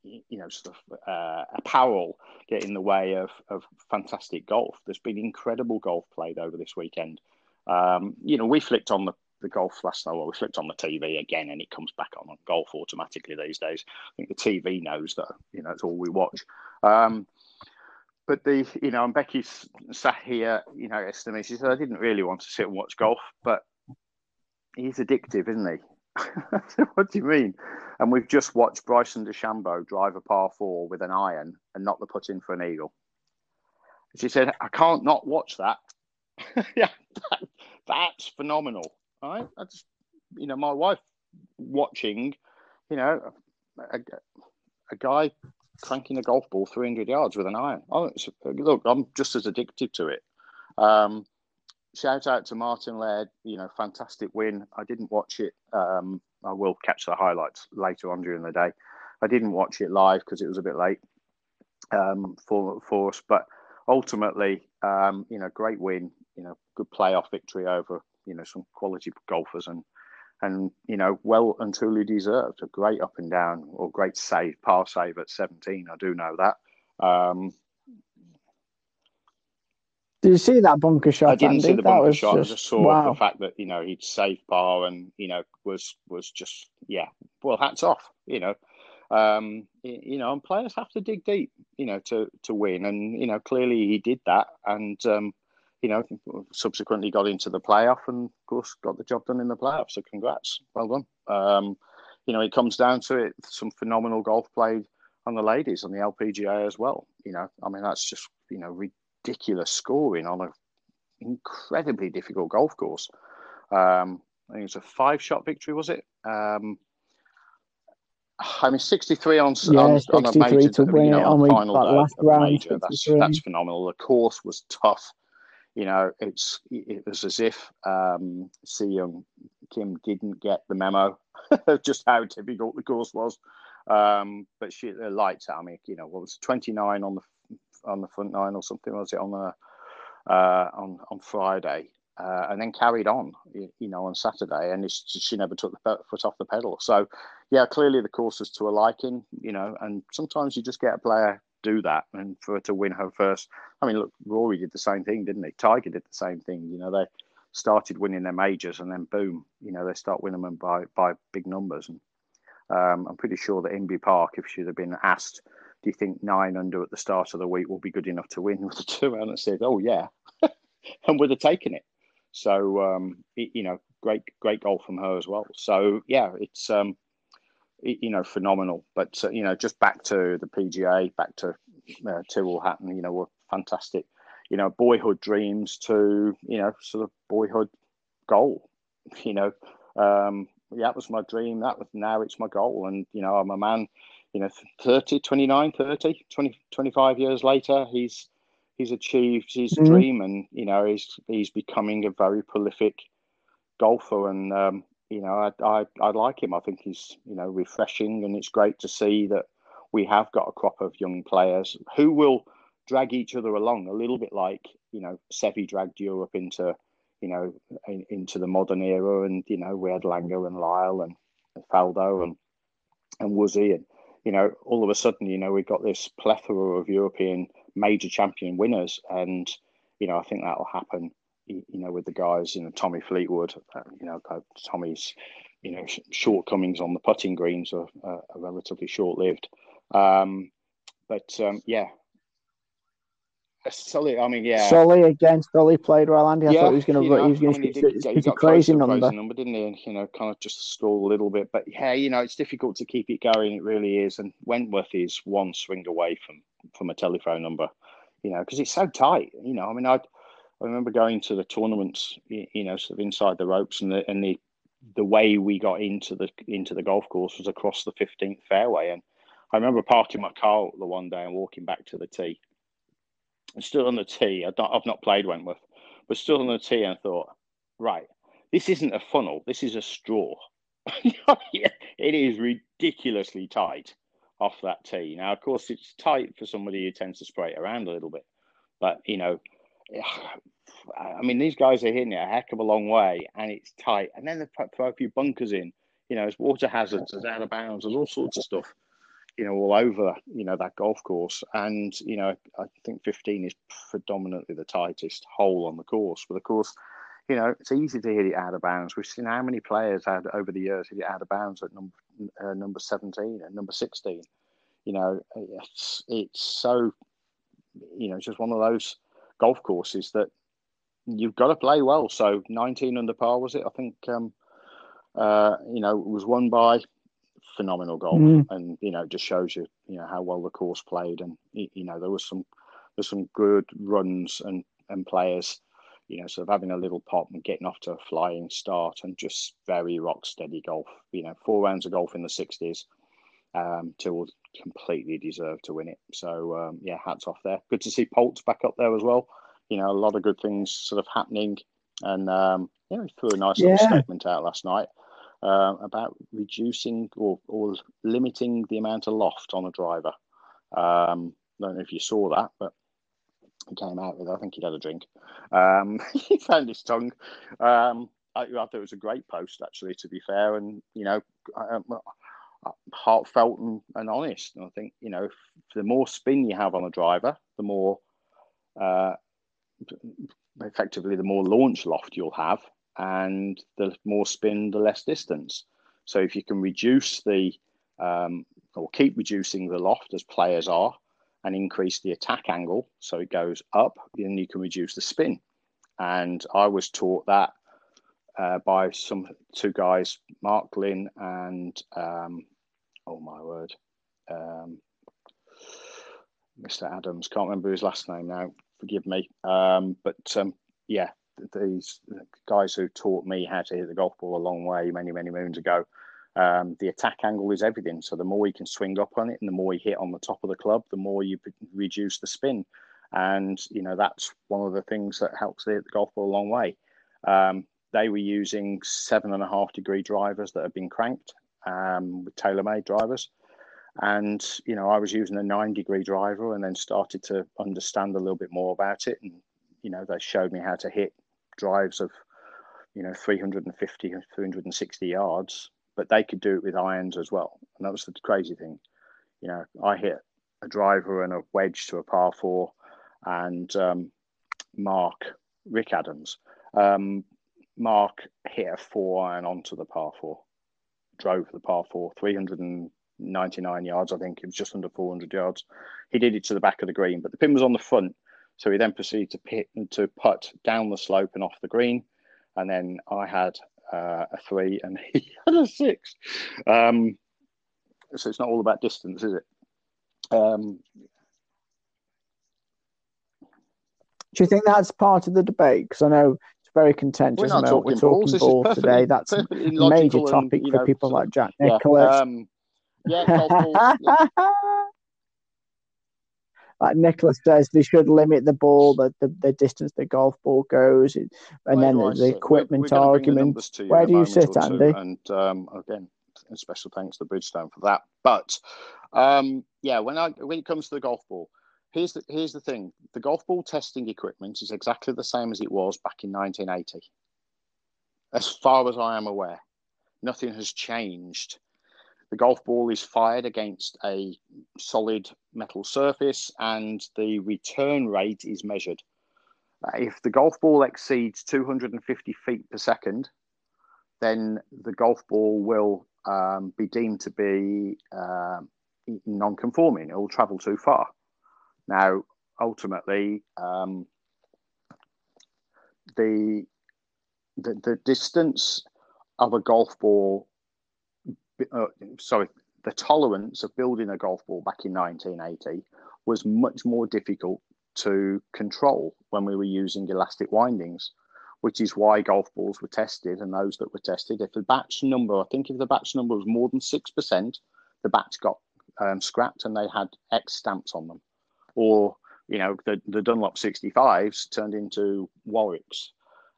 you know, sort of uh, apparel get in the way of of fantastic golf. There's been incredible golf played over this weekend. Um, you know, we flicked on the the golf last night. Well, we flicked on the TV again, and it comes back on, on golf automatically these days. I think the TV knows that you know it's all we watch. Um, but the you know, and Becky's sat here, you know, me. She said, "I didn't really want to sit and watch golf, but he's addictive, isn't he? <laughs> what do you mean? And we've just watched Bryson DeChambeau drive a par four with an iron and not the putt in for an eagle. She said, I can't not watch that. <laughs> yeah, that, that's phenomenal. Right? I just, you know, my wife watching, you know, a, a guy cranking a golf ball 300 yards with an iron. Oh, look, I'm just as addicted to it. Um, shout out to Martin Laird. You know, fantastic win. I didn't watch it. Um, I will catch the highlights later on during the day. I didn't watch it live because it was a bit late um, for for us. But ultimately, um, you know, great win. You know, good playoff victory over you know some quality golfers and and you know well and truly deserved a great up and down or great save par save at 17 i do know that um, did you see that bunker shot? I didn't Andy? see the bunker shot. Just, I just saw wow. the fact that you know he'd saved par and you know was was just yeah. Well, hats off. You know, um, you know, and players have to dig deep. You know, to to win, and you know clearly he did that, and um, you know subsequently got into the playoff, and of course got the job done in the playoff. So congrats, well done. Um, you know, it comes down to it. Some phenomenal golf played on the ladies on the LPGA as well. You know, I mean that's just you know ridiculous scoring on an incredibly difficult golf course. Um, I think it was a five shot victory, was it? Um, I mean, 63 on, yeah, on, 63 on a major, to win you know, on the final last round, major, that's, that's phenomenal. The course was tough. You know, it's it was as if um, Sei Young Kim didn't get the memo <laughs> of just how difficult the course was. Um, but she the lights out. I mean, you know, what was 29 on the on the front nine or something was it on the uh, on on Friday, uh, and then carried on, you, know, on Saturday, and she never took the foot off the pedal. So, yeah, clearly the course is to a liking, you know, and sometimes you just get a player do that, and for her to win her first. I mean, look, Rory did the same thing, didn't he? Tiger did the same thing. You know, they started winning their majors, and then boom, you know, they start winning them by by big numbers. And um, I'm pretty sure that Inbee Park, if she'd have been asked do you think nine under at the start of the week will be good enough to win? <laughs> With the two and said, oh yeah, <laughs> and would have taken it. So um, it, you know, great great goal from her as well. So yeah, it's um, it, you know phenomenal. But uh, you know, just back to the PGA, back to uh, Tyrrell Hatton, you know, were fantastic. You know, boyhood dreams to you know sort of boyhood goal. <laughs> You know, um, that was my dream. That was now it's my goal, and you know, I'm a man you know 30 29 30 20 25 years later he's he's achieved his mm-hmm. dream and you know he's he's becoming a very prolific golfer and um, you know I, I i like him i think he's you know refreshing and it's great to see that we have got a crop of young players who will drag each other along a little bit like you know Seve dragged Europe into you know in, into the modern era and you know we had Langer and Lyle and, and Faldo and and Woosie and you know, all of a sudden, you know, we've got this plethora of European major champion winners, and you know, I think that will happen. You know, with the guys, you know, Tommy Fleetwood, uh, you know, Tommy's, you know, shortcomings on the putting greens are, are relatively short-lived. Um, but um, yeah, Sully, I mean, yeah. Sully again. Sully played well, Andy. I yeah, thought he was going to. He was going to. It's a crazy number. Crazy number, didn't he? And, you know, kind of just stall a little bit. But yeah, you know, it's difficult to keep it going. It really is. And Wentworth is one swing away from from a telephone number. You know, because it's so tight. You know, I mean, I I remember going to the tournaments, you know, sort of inside the ropes, and the and the the way we got into the into the golf course was across the 15th fairway. And I remember parking my car the one day and walking back to the tee. Still on the tee, I've not, I've not played Wentworth, but still on the tee, and thought, right, this isn't a funnel, this is a straw. <laughs> it is ridiculously tight off that tee. Now, of course, it's tight for somebody who tends to spray it around a little bit, but you know, <sighs> I mean, these guys are hitting it a heck of a long way, and it's tight. And then they throw a few bunkers in. You know, there's water hazards, there's out of bounds, there's all sorts of stuff. You know, all over you know that golf course, and you know, I think 15 is predominantly the tightest hole on the course. But of course, you know, it's easy to hit it out of bounds. We've seen how many players had over the years hit it out of bounds at number uh, number 17 and number 16. You know, it's it's so, you know, it's just one of those golf courses that you've got to play well. So 19 under par was it? I think um, uh, you know it was won by phenomenal golf, mm. and you know it just shows you you know how well the course played, and you know there was some there's some good runs and and players. You know, sort of having a little pop and getting off to a flying start, and just very rock steady golf. You know, four rounds of golf in the sixties, um, till completely deserved to win it. So um, yeah, hats off there. Good to see Poults back up there as well you know, a lot of good things sort of happening. And um, yeah, he threw a nice yeah. little statement out last night uh, about reducing or, or limiting the amount of loft on a driver. Um, I don't know if you saw that, but he came out with, I think he'd had a drink. Um, <laughs> he found his tongue. Um, I, I, thought it was a great post, actually, to be fair. And, you know, heartfelt and, and honest. And I think, you know, the more spin you have on a driver, the more uh, effectively the more launch loft you'll have and the more spin the less distance so if you can reduce the um, or keep reducing the loft as players are and increase the attack angle so it goes up then you can reduce the spin and i was taught that uh, by some two guys mark lynn and um, oh my word um, mr adams can't remember his last name now forgive me. Um, but um, yeah, these guys who taught me how to hit the golf ball a long way many, many moons ago. Um, the attack angle is everything. So the more you can swing up on it, and the more you hit on the top of the club, the more you reduce the spin. And you know that's one of the things that helps hit the golf ball a long way. Um, they were using seven and a half degree drivers that have been cranked um, with TaylorMade drivers. And, you know, I was using a nine degree driver and then started to understand a little bit more about it. And, you know, they showed me how to hit drives of, you know, 350, 360 yards, but they could do it with irons as well. And that was the crazy thing. You know, I hit a driver and a wedge to a par four, and um, Mark, Rick Adams, um, Mark hit a four iron onto the par four, drove the par four, 399 yards, I think. It was just under 400 yards. He did it to the back of the green, but the pin was on the front. So he then proceeded to pit and to putt down the slope and off the green. And then I had uh, a three and he <laughs> had a six. Um, so it's not all about distance, is it? Um, do you think that's part of the debate? Because I know it's very contentious. We're, not talking, we're talking balls, balls today. That's a major topic and, for know, people like Jack Nicklaus. Yeah, um, yeah, <laughs> like Nicklaus says, they should limit the ball, the, the, the distance the golf ball goes, and then the, the equipment we're, we're argument. Where do you sit, Andy? And um, again, special thanks to Bridgestone for that. But um, yeah, when I when it comes to the golf ball, here's the here's the thing: the golf ball testing equipment is exactly the same as it was back in 1980. As far as I am aware, nothing has changed the golf ball is fired against a solid metal surface and the return rate is measured. Uh, if the golf ball exceeds 250 feet per second, then the golf ball will um, be deemed to be uh, non conforming. It will travel too far. Now, ultimately, um, the, the, the distance of a golf ball uh, sorry, the tolerance of building a golf ball back in 1980 was much more difficult to control when we were using elastic windings, which is why golf balls were tested and those that were tested. If the batch number, I think if the batch number was more than 6%, the batch got um, scrapped and they had X stamps on them. Or, you know, the, the Dunlop 65s turned into Warwicks.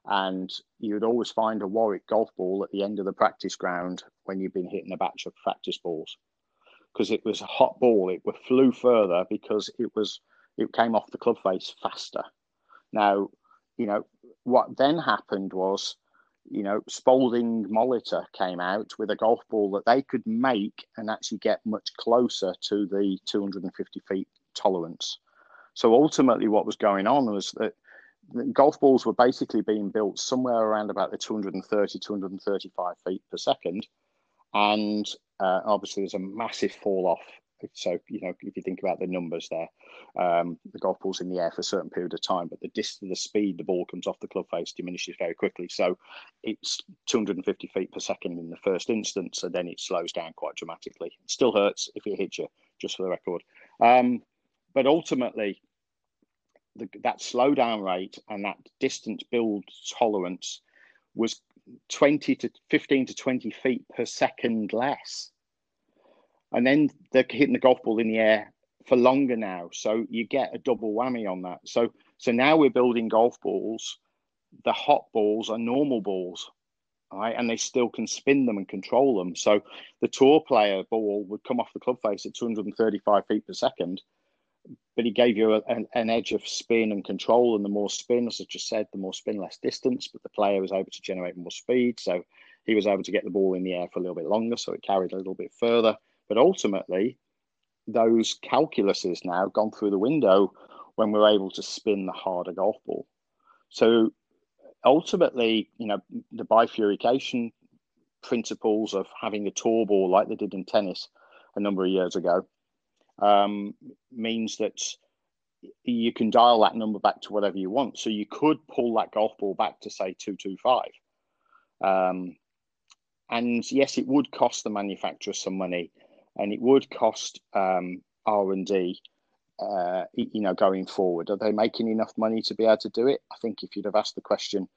And you'd always find a Warwick golf ball at the end of the practice ground when you've been hitting a batch of practice balls because it was a hot ball. It flew further because it was it came off the club face faster. Now, you know what then happened was, you know, Spalding Molitor came out with a golf ball that they could make and actually get much closer to the 250 feet tolerance. So ultimately, what was going on was that golf balls were basically being built somewhere around about the 230 235 feet per second and uh, obviously there's a massive fall off. So you know, if you think about the numbers there, um, the golf ball's in the air for a certain period of time, but the distance, the speed the ball comes off the club face diminishes very quickly. So it's 250 feet per second in the first instance, and then it slows down quite dramatically. It still hurts if it hits you, just for the record. Um, but ultimately, the, that slowdown rate and that distance build tolerance was 20 to 15 to 20 feet per second less. And then they're hitting the golf ball in the air for longer now. So you get a double whammy on that. So so now we're building golf balls. The hot balls are normal balls, right? And they still can spin them and control them. So the tour player ball would come off the club face at 235 feet per second but he gave you a, an, an, edge of spin and control. And the more spin, as I just said, the more spin, less distance. But the player was able to generate more speed, so he was able to get the ball in the air for a little bit longer, so it carried a little bit further. But ultimately, those calculuses now gone through the window when we're able to spin the harder golf ball. So ultimately, you know, the bifurcation principles of having a tour ball like they did in tennis a number of years ago um, means that you can dial that number back to whatever you want. So you could pull that golf ball back to say 225. Um, and yes, it would cost the manufacturer some money and it would cost um, R&D, uh, you know, going forward. Are they making enough money to be able to do it? I think if you'd have asked the question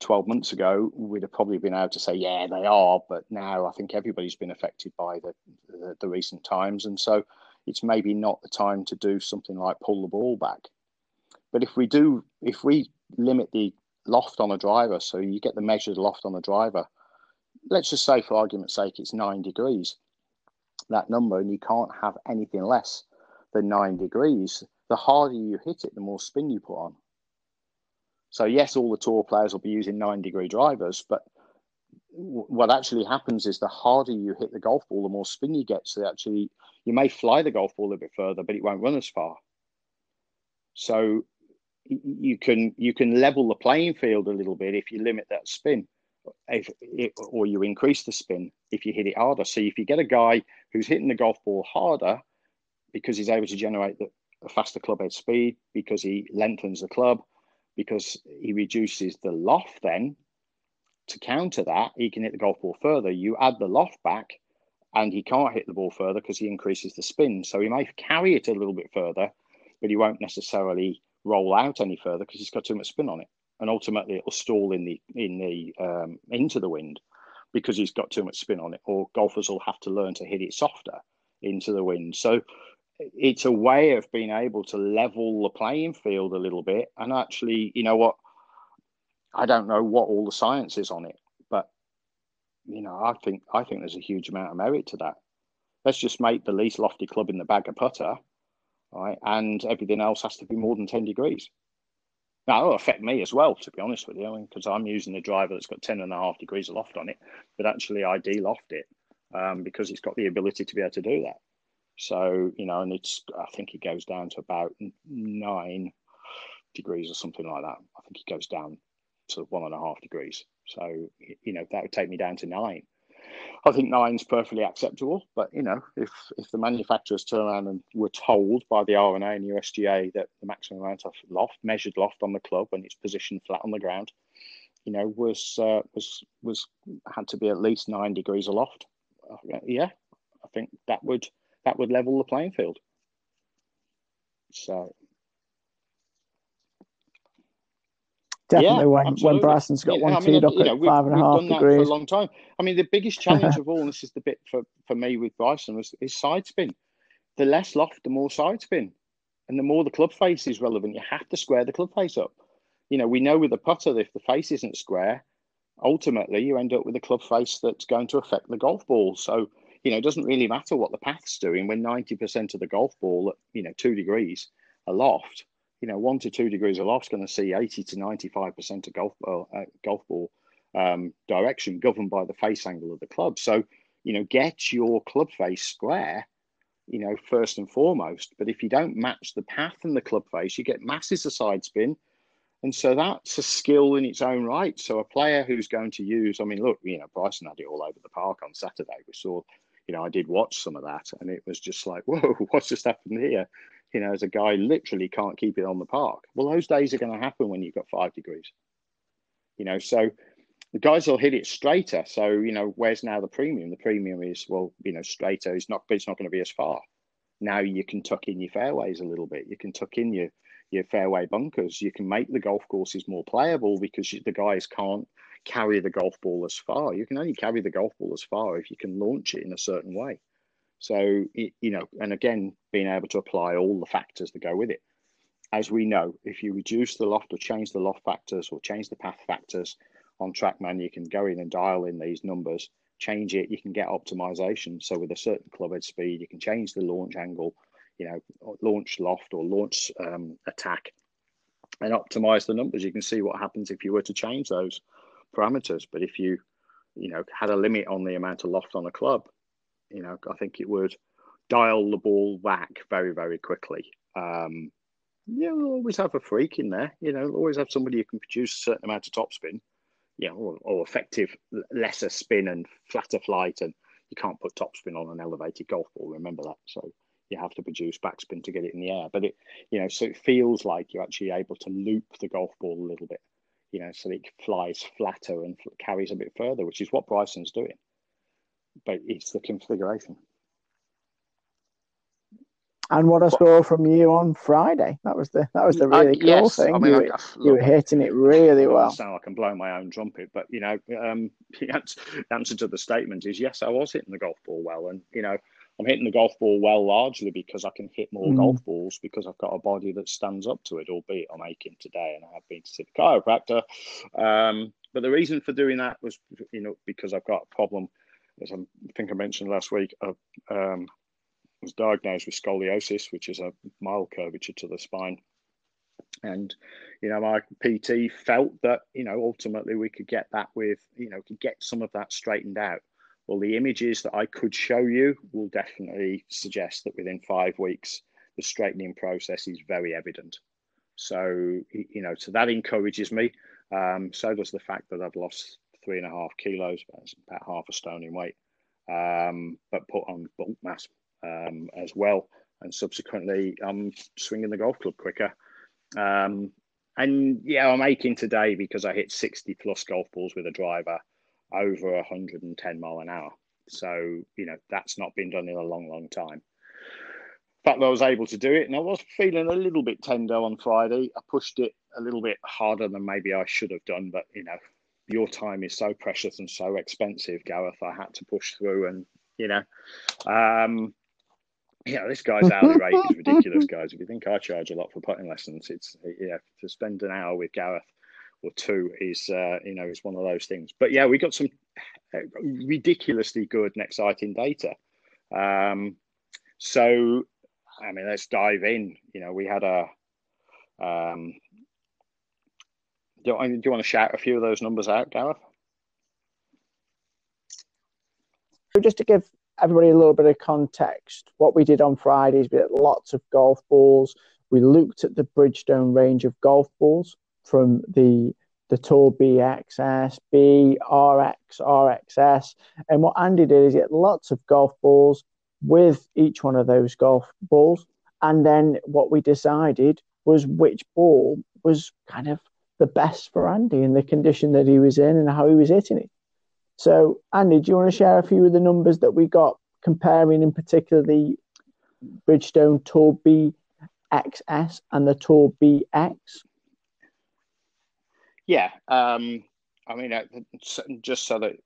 12 months ago, we'd have probably been able to say, yeah, they are. But now I think everybody's been affected by the, the, the recent times. And so it's maybe not the time to do something like pull the ball back. But if we do, if we limit the loft on a driver, so you get the measured loft on a driver, let's just say for argument's sake, it's nine degrees, that number, and you can't have anything less than nine degrees. The harder you hit it, the more spin you put on. So yes, all the tour players will be using nine degree drivers, but what actually happens is the harder you hit the golf ball, the more spin you get. So actually, you may fly the golf ball a bit further, but it won't run as far. So you can you can level the playing field a little bit if you limit that spin, if, or you increase the spin if you hit it harder. So if you get a guy who's hitting the golf ball harder because he's able to generate the, a faster club head speed, because he lengthens the club, because he reduces the loft, then to counter that, he can hit the golf ball further. You add the loft back, and he can't hit the ball further because he increases the spin. So he may carry it a little bit further, but he won't necessarily roll out any further because he's got too much spin on it. And ultimately, it will stall in the in the um, into the wind because he's got too much spin on it. Or golfers will have to learn to hit it softer into the wind. So it's a way of being able to level the playing field a little bit. And actually, you know what? I don't know what all the science is on it, but you know, I think I think there's a huge amount of merit to that. Let's just make the least lofty club in the bag a putter, right? And everything else has to be more than 10 degrees. Now, it'll affect me as well, to be honest with you, because I'm using a driver that's got 10 and a half degrees of loft on it, but actually I de-loft it um, because it's got the ability to be able to do that. So, you know, and it's, I think it goes down to about nine degrees or something like that. I think it goes down to one and a half degrees. So, you know, that would take me down to nine. I think nine's perfectly acceptable, but you know, if if the manufacturers turn around and were told by the R&A and USGA that the maximum amount of loft, measured loft on the club when it's positioned flat on the ground, you know, was uh, was was had to be at least nine degrees aloft. Uh, yeah, I think that would that would level the playing field. So Definitely yeah, when, when Bryson's got one I mean, teed up you know, at we've, five and a half done degrees. That for a long time. I mean, the biggest <laughs> challenge of all, and this is the bit for, for me with Bryson, was is side spin. The less loft, the more side spin. And the more the club face is relevant, you have to square the club face up. You know, we know with the putter, that if the face isn't square, ultimately you end up with a club face that's going to affect the golf ball. So, you know, it doesn't really matter what the path's doing when 90% of the golf ball at, you know, two degrees aloft you know, one to two degrees aloft is going to see 80 to 95% of golf, uh, golf ball um, direction governed by the face angle of the club. So, you know, get your club face square, you know, first and foremost. But if you don't match the path and the club face, you get masses of side spin. And so that's a skill in its own right. So a player who's going to use, I mean, look, you know, Bryson had it all over the park on Saturday. We saw, you know, I did watch some of that and it was just like, <laughs> whoa, what's just happened here? You know, as a guy literally can't keep it on the park. Well, those days are going to happen when you've got five degrees. You know, so the guys will hit it straighter. So, you know, where's now the premium? The premium is, well, you know, straighter is not, it's not going to be as far. Now you can tuck in your fairways a little bit. You can tuck in your your fairway bunkers. You can make the golf courses more playable because the guys can't carry the golf ball as far. You can only carry the golf ball as far if you can launch it in a certain way. So, you know, and again, being able to apply all the factors that go with it. As we know, if you reduce the loft or change the loft factors or change the path factors on TrackMan, you can go in and dial in these numbers, change it, you can get optimization. So, with a certain club head speed, you can change the launch angle, you know, launch loft or launch um, attack and optimize the numbers. You can see what happens if you were to change those parameters. But if you, you know, had a limit on the amount of loft on a club, you know, I think it would dial the ball back very, very quickly. Um, yeah, we'll always have a freak in there. You know, always have somebody who can produce a certain amount of topspin, you know, or, or effective lesser spin and flatter flight. And you can't put topspin on an elevated golf ball. Remember that. So you have to produce backspin to get it in the air. But it, you know, so it feels like you're actually able to loop the golf ball a little bit, you know, so it flies flatter and carries a bit further, which is what Bryson's doing but it's the configuration. And what I saw from you on Friday, that was the that was the really uh, cool yes. thing. I mean, you, were, you were hitting it really well. Sound like I'm blowing my own trumpet, but you know, um, <laughs> the, answer, the answer to the statement is yes, I was hitting the golf ball well, and you know, I'm hitting the golf ball well largely because I can hit more mm. golf balls because I've got a body that stands up to it. Albeit I'm aching today, and I have been to see the chiropractor. Um, but the reason for doing that was, you know, because I've got a problem as I think I mentioned last week, I um, was diagnosed with scoliosis, which is a mild curvature to the spine. And, you know, my PT felt that, you know, ultimately we could get that with, you know, could get some of that straightened out. Well, the images that I could show you will definitely suggest that within five weeks, the straightening process is very evident. So, you know, so that encourages me. Um, so does the fact that I've lost three and a half kilos, about half a stone in weight, um, but put on bulk mass um, as well. And subsequently, I'm swinging the golf club quicker. Um, and yeah, I'm aching today because I hit 60 plus golf balls with a driver over 110 mile an hour. So, you know, that's not been done in a long, long time. The fact I was able to do it, and I was feeling a little bit tender on Friday. I pushed it a little bit harder than maybe I should have done, but you know, your time is so precious and so expensive, Gareth. I had to push through, and you know, um, you know, this guy's hourly rate is <laughs> ridiculous, guys. If you think I charge a lot for putting lessons, it's yeah, to spend an hour with Gareth or two is uh, you know is one of those things. But yeah, we got some uh, ridiculously good and exciting data. Um, so, I mean, let's dive in. You know, we had a um, do you, do you want to shout a few of those numbers out, Gareth? Just to give everybody a little bit of context, what we did on Fridays, we had lots of golf balls. We looked at the Bridgestone range of golf balls from the the Tour BXS, B, RX, RXS. And what Andy did is he had lots of golf balls with each one of those golf balls. And then what we decided was which ball was kind of the best for Andy in the condition that he was in and how he was hitting it. So, Andy, do you want to share a few of the numbers that we got comparing, in particular, the Bridgestone Tour XS and the Tour BX? Yeah, um, I mean, uh, just so that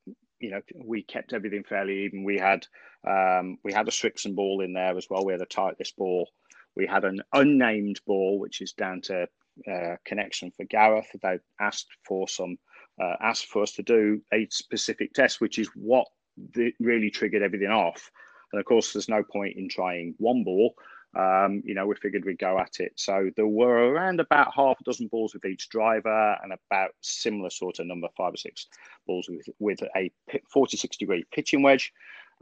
you know, we kept everything fairly even. We had um, we had a Srixon ball in there as well. We had a Titleist ball. We had an unnamed ball, which is down to uh, connection for Gareth. They asked for some uh, asked for us to do a specific test, which is what the, really triggered everything off. And of course, there's no point in trying one ball um, you know, we figured we'd go at it. So there were around about half a dozen balls with each driver and about similar sort of number, five or six balls with, with a 46 degree pitching wedge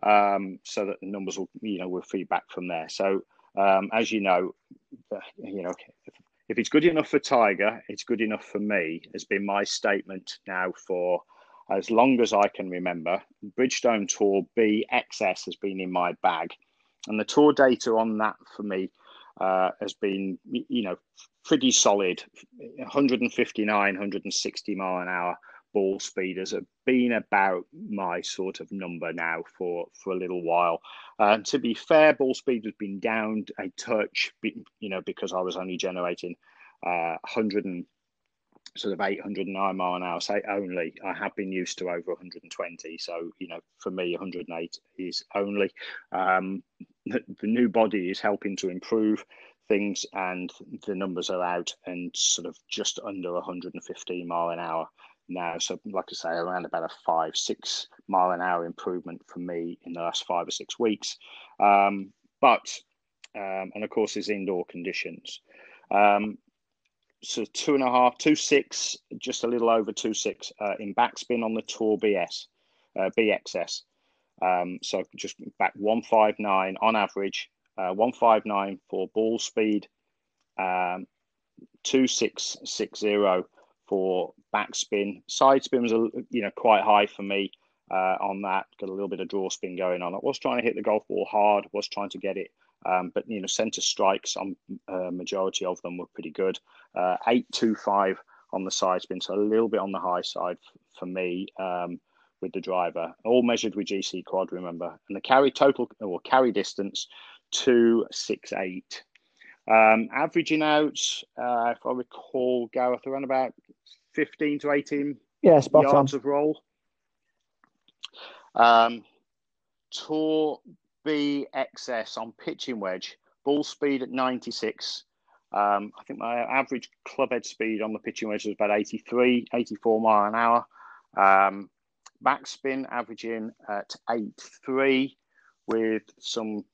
um, so that the numbers will, you know, will feed back from there. So um, as you know, you know, if, it's good enough for Tiger, it's good enough for me, has been my statement now for as long as I can remember. Bridgestone Tour B XS has been in my bag. And the tour data on that for me uh, has been, you know, pretty solid. 159, 160 mile an hour ball speed has been about my sort of number now for for a little while. Uh, to be fair, ball speed has been down a touch, you know, because I was only generating uh, 100 and sort of 809 mile an hour say only. I have been used to over 120 so you know for me 108 is only. Um, the, the new body is helping to improve things and the numbers are out and sort of just under 115 mile an hour now so like i say around about a five six mile an hour improvement for me in the last five or six weeks um, but um, and of course is indoor conditions um, so two and a half, two six, just a little over two six uh, in backspin on the Tour BS, uh, BXS. Um, so just back one five nine on average, uh, one five nine for ball speed, um, two six six zero for backspin. Side spin was a, you know quite high for me uh, on that. Got a little bit of draw spin going on. I was trying to hit the golf ball hard. Was trying to get it um, but you know, centre strikes on uh, majority of them were pretty good. Uh, eight two five on the side spin, so a little bit on the high side for me um, with the driver. All measured with GC quad, remember, and the carry total or carry distance two six eight. Um, averaging out, uh, if I recall, Gareth, around about fifteen to eighteen yeah, spot yards on. of roll. Um, tour BXS on pitching wedge, ball speed at 96. Um, I think my average club head speed on the pitching wedge was about 83, 84 mile an hour. Um, backspin averaging at 8.3 with some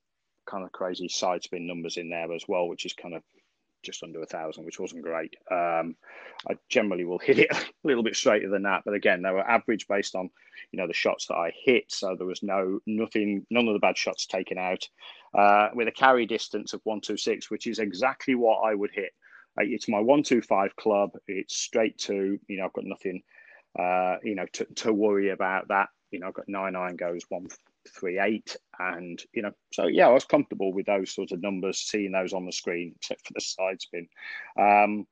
kind of crazy side spin numbers in there as well, which is kind of just under a thousand, which wasn't great. Um, I generally will <laughs> hit it a little bit straighter than that, but again, they were average based on you know the shots that I hit, so there was no nothing, none of the bad shots taken out. Uh, with a carry distance of one two six, which is exactly what I would hit. Uh, it's my one two five club. It's straight to you know I've got nothing uh, you know to, to worry about that. You know I've got nine iron goes one three eight, and you know, so yeah, I was comfortable with those sorts of numbers, seeing those on the screen, except for the side spin. Um,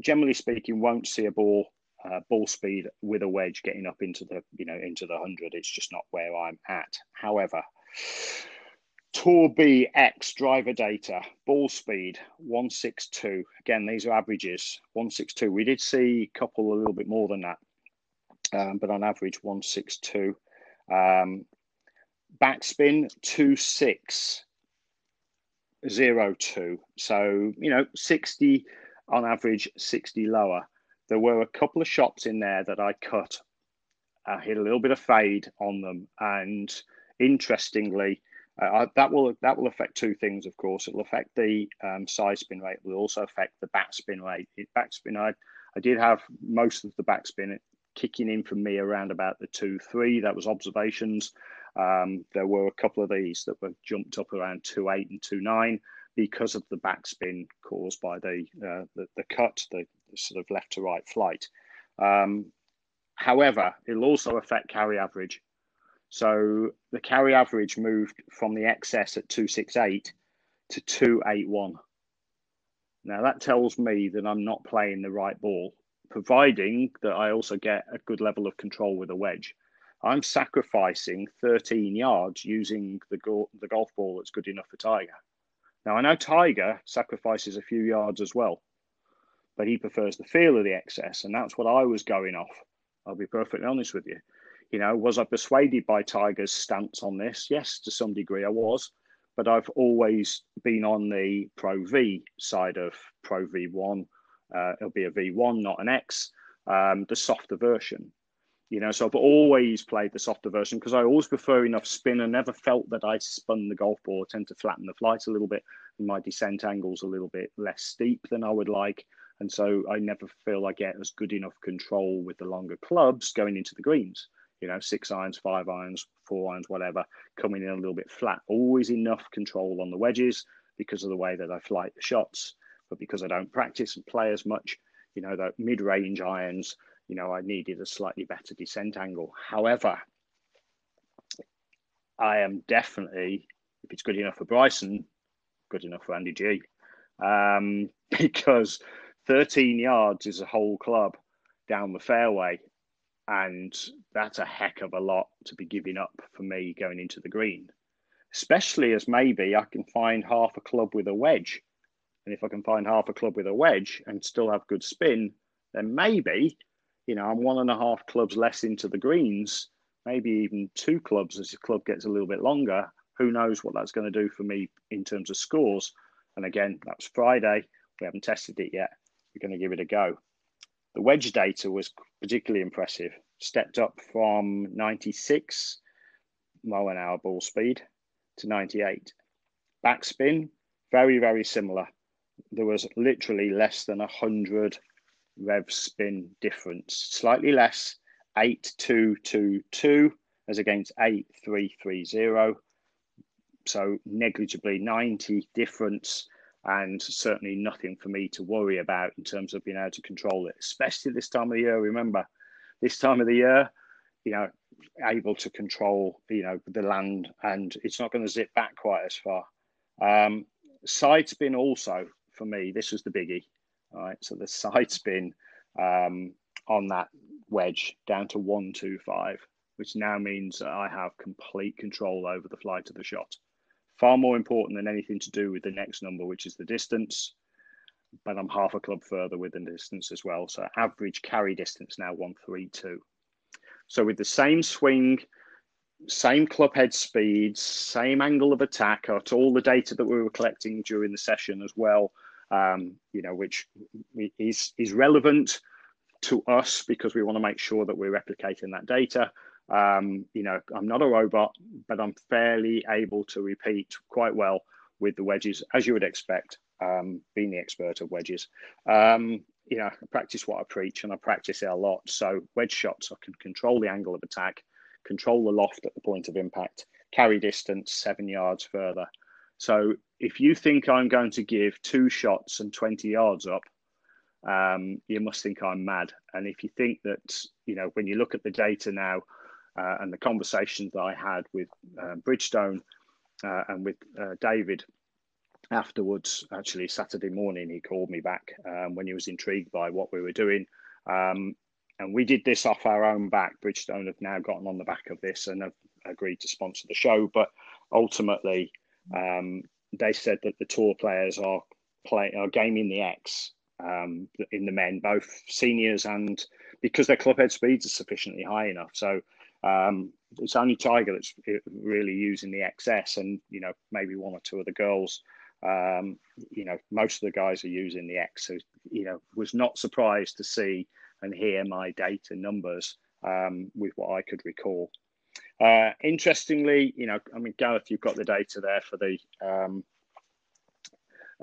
generally speaking, won't see a ball uh, ball speed with a wedge getting up into the you know into the hundred. It's just not where I'm at. However. Tour BX driver data, ball speed 162. Again, these are averages 162. We did see a couple a little bit more than that, um, but on average 162. Um, backspin two six zero two. So you know, sixty on average, sixty lower. There were a couple of shots in there that I cut. I hit a little bit of fade on them, and interestingly, uh, that will that will affect two things. Of course, it will affect the um, side spin rate. It will also affect the backspin rate. It, backspin, I I did have most of the backspin kicking in for me around about the two three. That was observations. Um, there were a couple of these that were jumped up around two eight and two nine because of the backspin caused by the uh, the, the, cut, the sort of left to right flight. Um, however, it'll also affect carry average. So the carry average moved from the XS at 268 to 281. Now that tells me that I'm not playing the right ball, providing that I also get a good level of control with a wedge. I'm sacrificing 13 yards using the, go- the golf ball that's good enough for Tiger. Now, I know Tiger sacrifices a few yards as well, but he prefers the feel of the XS. and that's what I was going off. I'll be perfectly honest with you. You know, was I persuaded by Tiger's stance on this? Yes, to some degree I was, but I've always been on the Pro V side of Pro V1. Uh, it'll be a V1, not an X, um, the softer version. You know, so I've always played the softer version because I always prefer enough spin and never felt that I spun the golf ball. I tend to flatten the flight a little bit and my descent angle's a little bit less steep than I would like. And so I never feel I get as good enough control with the longer clubs going into the greens. You know, six irons, five irons, four irons, whatever, coming in a little bit flat. Always enough control on the wedges because of the way that I flight the shots. But because I don't practice and play as much, you know, the mid range irons, you know, I needed a slightly better descent angle. However, I am definitely, if it's good enough for Bryson, good enough for Andy G. Um, <laughs> because 13 yards is a whole club down the fairway. And that's a heck of a lot to be giving up for me going into the green, especially as maybe I can find half a club with a wedge. And if I can find half a club with a wedge and still have good spin, then maybe you know, I'm one and a half clubs less into the greens, maybe even two clubs as the club gets a little bit longer. Who knows what that's going to do for me in terms of scores? And again, that's Friday. We haven't tested it yet. We're going to give it a go. The wedge data was particularly impressive. Stepped up from 96 mile an hour ball speed to 98. Backspin, very, very similar. There was literally less than 100 rev spin difference, slightly less, 8222 as against 8330. So negligibly 90 difference and certainly nothing for me to worry about in terms of being able to control it, especially this time of the year. Remember, this time of the year, you know, able to control, you know, the land and it's not going to zip back quite as far. Um, side spin also for me, this was the biggie. All right, so the side spin um, on that wedge down to 125, which now means that I have complete control over the flight of the shot. Far more important than anything to do with the next number, which is the distance. But I'm half a club further with the distance as well. So average carry distance now 132. So with the same swing, same club head speeds, same angle of attack, all the data that we were collecting during the session as well, um, you know, which is, is relevant to us because we want to make sure that we're replicating that data. Um, you know, I'm not a robot, but I'm fairly able to repeat quite well with the wedges, as you would expect, um, being the expert of wedges. Um, you know, I practice what I preach and I practice it a lot. So wedge shots, I can control the angle of attack, control the loft at the point of impact, carry distance seven yards further. So if you think I'm going to give two shots and 20 yards up, um, you must think I'm mad. And if you think that, you know, when you look at the data now uh, and the conversations that I had with uh, Bridgestone uh, and with uh, David afterwards, actually Saturday morning, he called me back um, when he was intrigued by what we were doing. Um, and we did this off our own back. Bridgestone have now gotten on the back of this and have agreed to sponsor the show. But ultimately, um, they said that the tour players are play are gaming the X um, in the men, both seniors and because their club head speeds are sufficiently high enough. So um, it's only Tiger that's really using the XS, and you know maybe one or two of the girls. Um, you know, most of the guys are using the X. So you know, was not surprised to see and hear my data numbers um, with what I could recall. Uh, interestingly, you know, I mean, Gareth, you've got the data there for the um,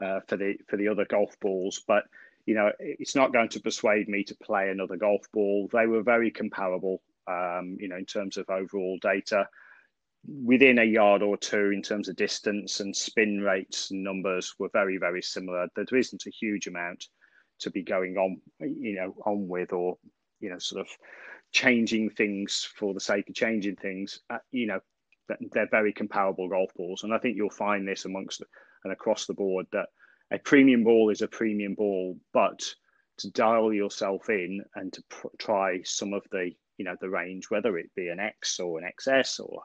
uh, for the for the other golf balls, but you know, it's not going to persuade me to play another golf ball. They were very comparable, um, you know, in terms of overall data, within a yard or two in terms of distance and spin rates and numbers were very very similar. There isn't a huge amount to be going on, you know, on with or you know, sort of changing things for the sake of changing things. Uh, you know, they're very comparable golf balls, and I think you'll find this amongst and across the board that a premium ball is a premium ball, but to dial yourself in and to pr- try some of the you know the range, whether it be an X or an XS or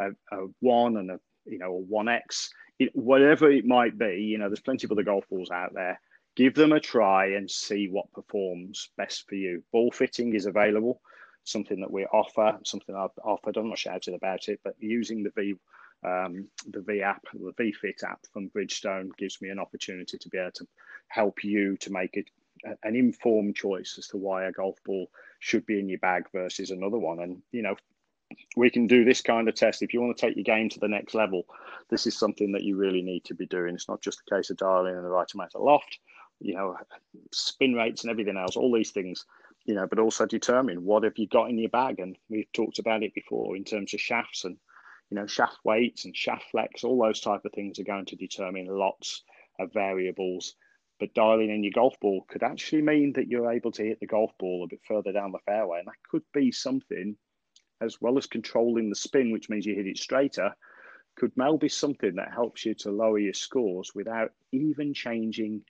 a, a one and a you know a one X, it, whatever it might be. You know, there's plenty of other golf balls out there. give them a try and see what performs best for you. Ball fitting is available, something that we offer, something I've offered. I'm not shouting about it, but using the V um, the V app, the V Fit app from Bridgestone gives me an opportunity to be able to help you to make it an informed choice as to why a golf ball should be in your bag versus another one. And you know, we can do this kind of test. If you want to take your game to the next level, this is something that you really need to be doing. It's not just a case of dialing in the right amount of loft, you know, spin rates and everything else, all these things, you know, but also determine what have you got in your bag. And we've talked about it before in terms of shafts and, you know, shaft weights and shaft flex, all those type of things are going to determine lots of variables. But dialing in your golf ball could actually mean that you're able to hit the golf ball a bit further down the fairway. And that could be something as well as controlling the spin, which means you hit it straighter, could well be something that helps you to lower your scores without even changing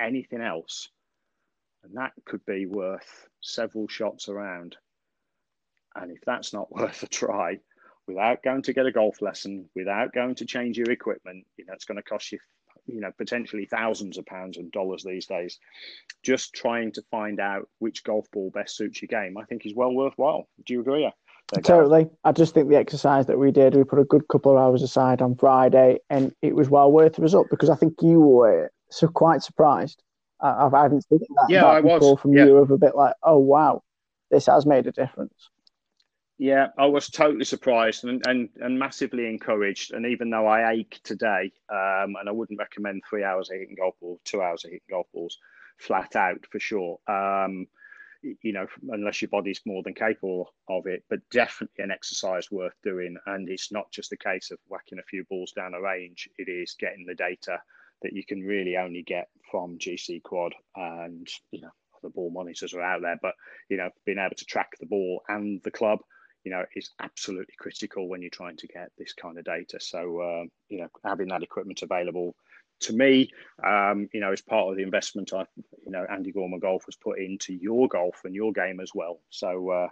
anything else. And that could be worth several shots around. And if that's not <laughs> worth a try, without going to get a golf lesson, without going to change your equipment, you know, it's going to cost you, you know, potentially thousands of pounds and dollars these days. Just trying to find out which golf ball best suits your game, I think is well worthwhile. Do you agree? Totally. I just think the exercise that we did, we put a good couple of hours aside on Friday, and it was well worth the result because I think you were so quite surprised. I, I haven't seen that, yeah, that I was. from yeah. you of a bit like, oh wow, this has made a difference. Yeah, I was totally surprised and, and, and massively encouraged. And even though I ache today, um, and I wouldn't recommend three hours of hitting golf balls, two hours of hitting golf balls, flat out for sure. Um, you know, unless your body's more than capable of it, but definitely an exercise worth doing. And it's not just a case of whacking a few balls down a range, it is getting the data that you can really only get from GC Quad. And, you know, the ball monitors are out there, but, you know, being able to track the ball and the club, you know, is absolutely critical when you're trying to get this kind of data. So, uh, you know, having that equipment available to me, um, you know, as part of the investment I, you know, Andy Gorman Golf has put into your golf and your game as well. So uh,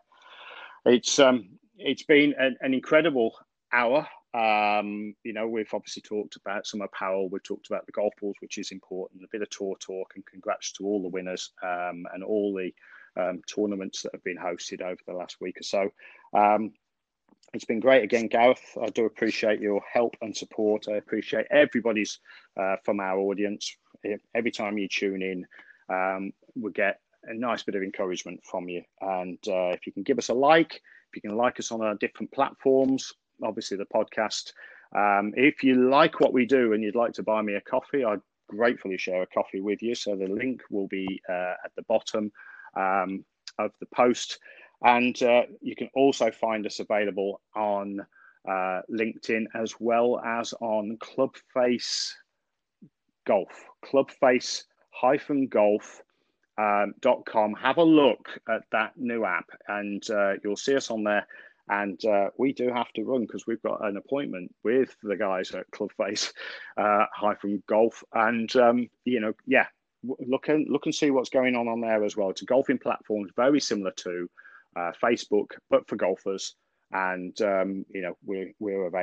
it's um, it's been an, an incredible hour. Um, you know, we've obviously talked about some apparel. We've talked about the golf balls, which is important. A bit of tour talk, and congrats to all the winners um, and all the um, tournaments that have been hosted over the last week or so. Um, it's been great again, Gareth. I do appreciate your help and support. I appreciate everybody's uh, from our audience. Every time you tune in, um, we get a nice bit of encouragement from you. And uh, if you can give us a like, if you can like us on our different platforms, obviously the podcast. Um, if you like what we do and you'd like to buy me a coffee, I'd gratefully share a coffee with you. So the link will be uh, at the bottom um, of the post. And uh, you can also find us available on uh, LinkedIn as well as on Clubface Golf, Clubface hyphen golf. Um, .com. Have a look at that new app, and uh, you'll see us on there. And uh, we do have to run because we've got an appointment with the guys at Clubface uh, hyphen golf, and um, you know, yeah, look and look and see what's going on on there as well. It's a golfing platform very similar to uh, Facebook, but for golfers. And um, you know, we're we're available.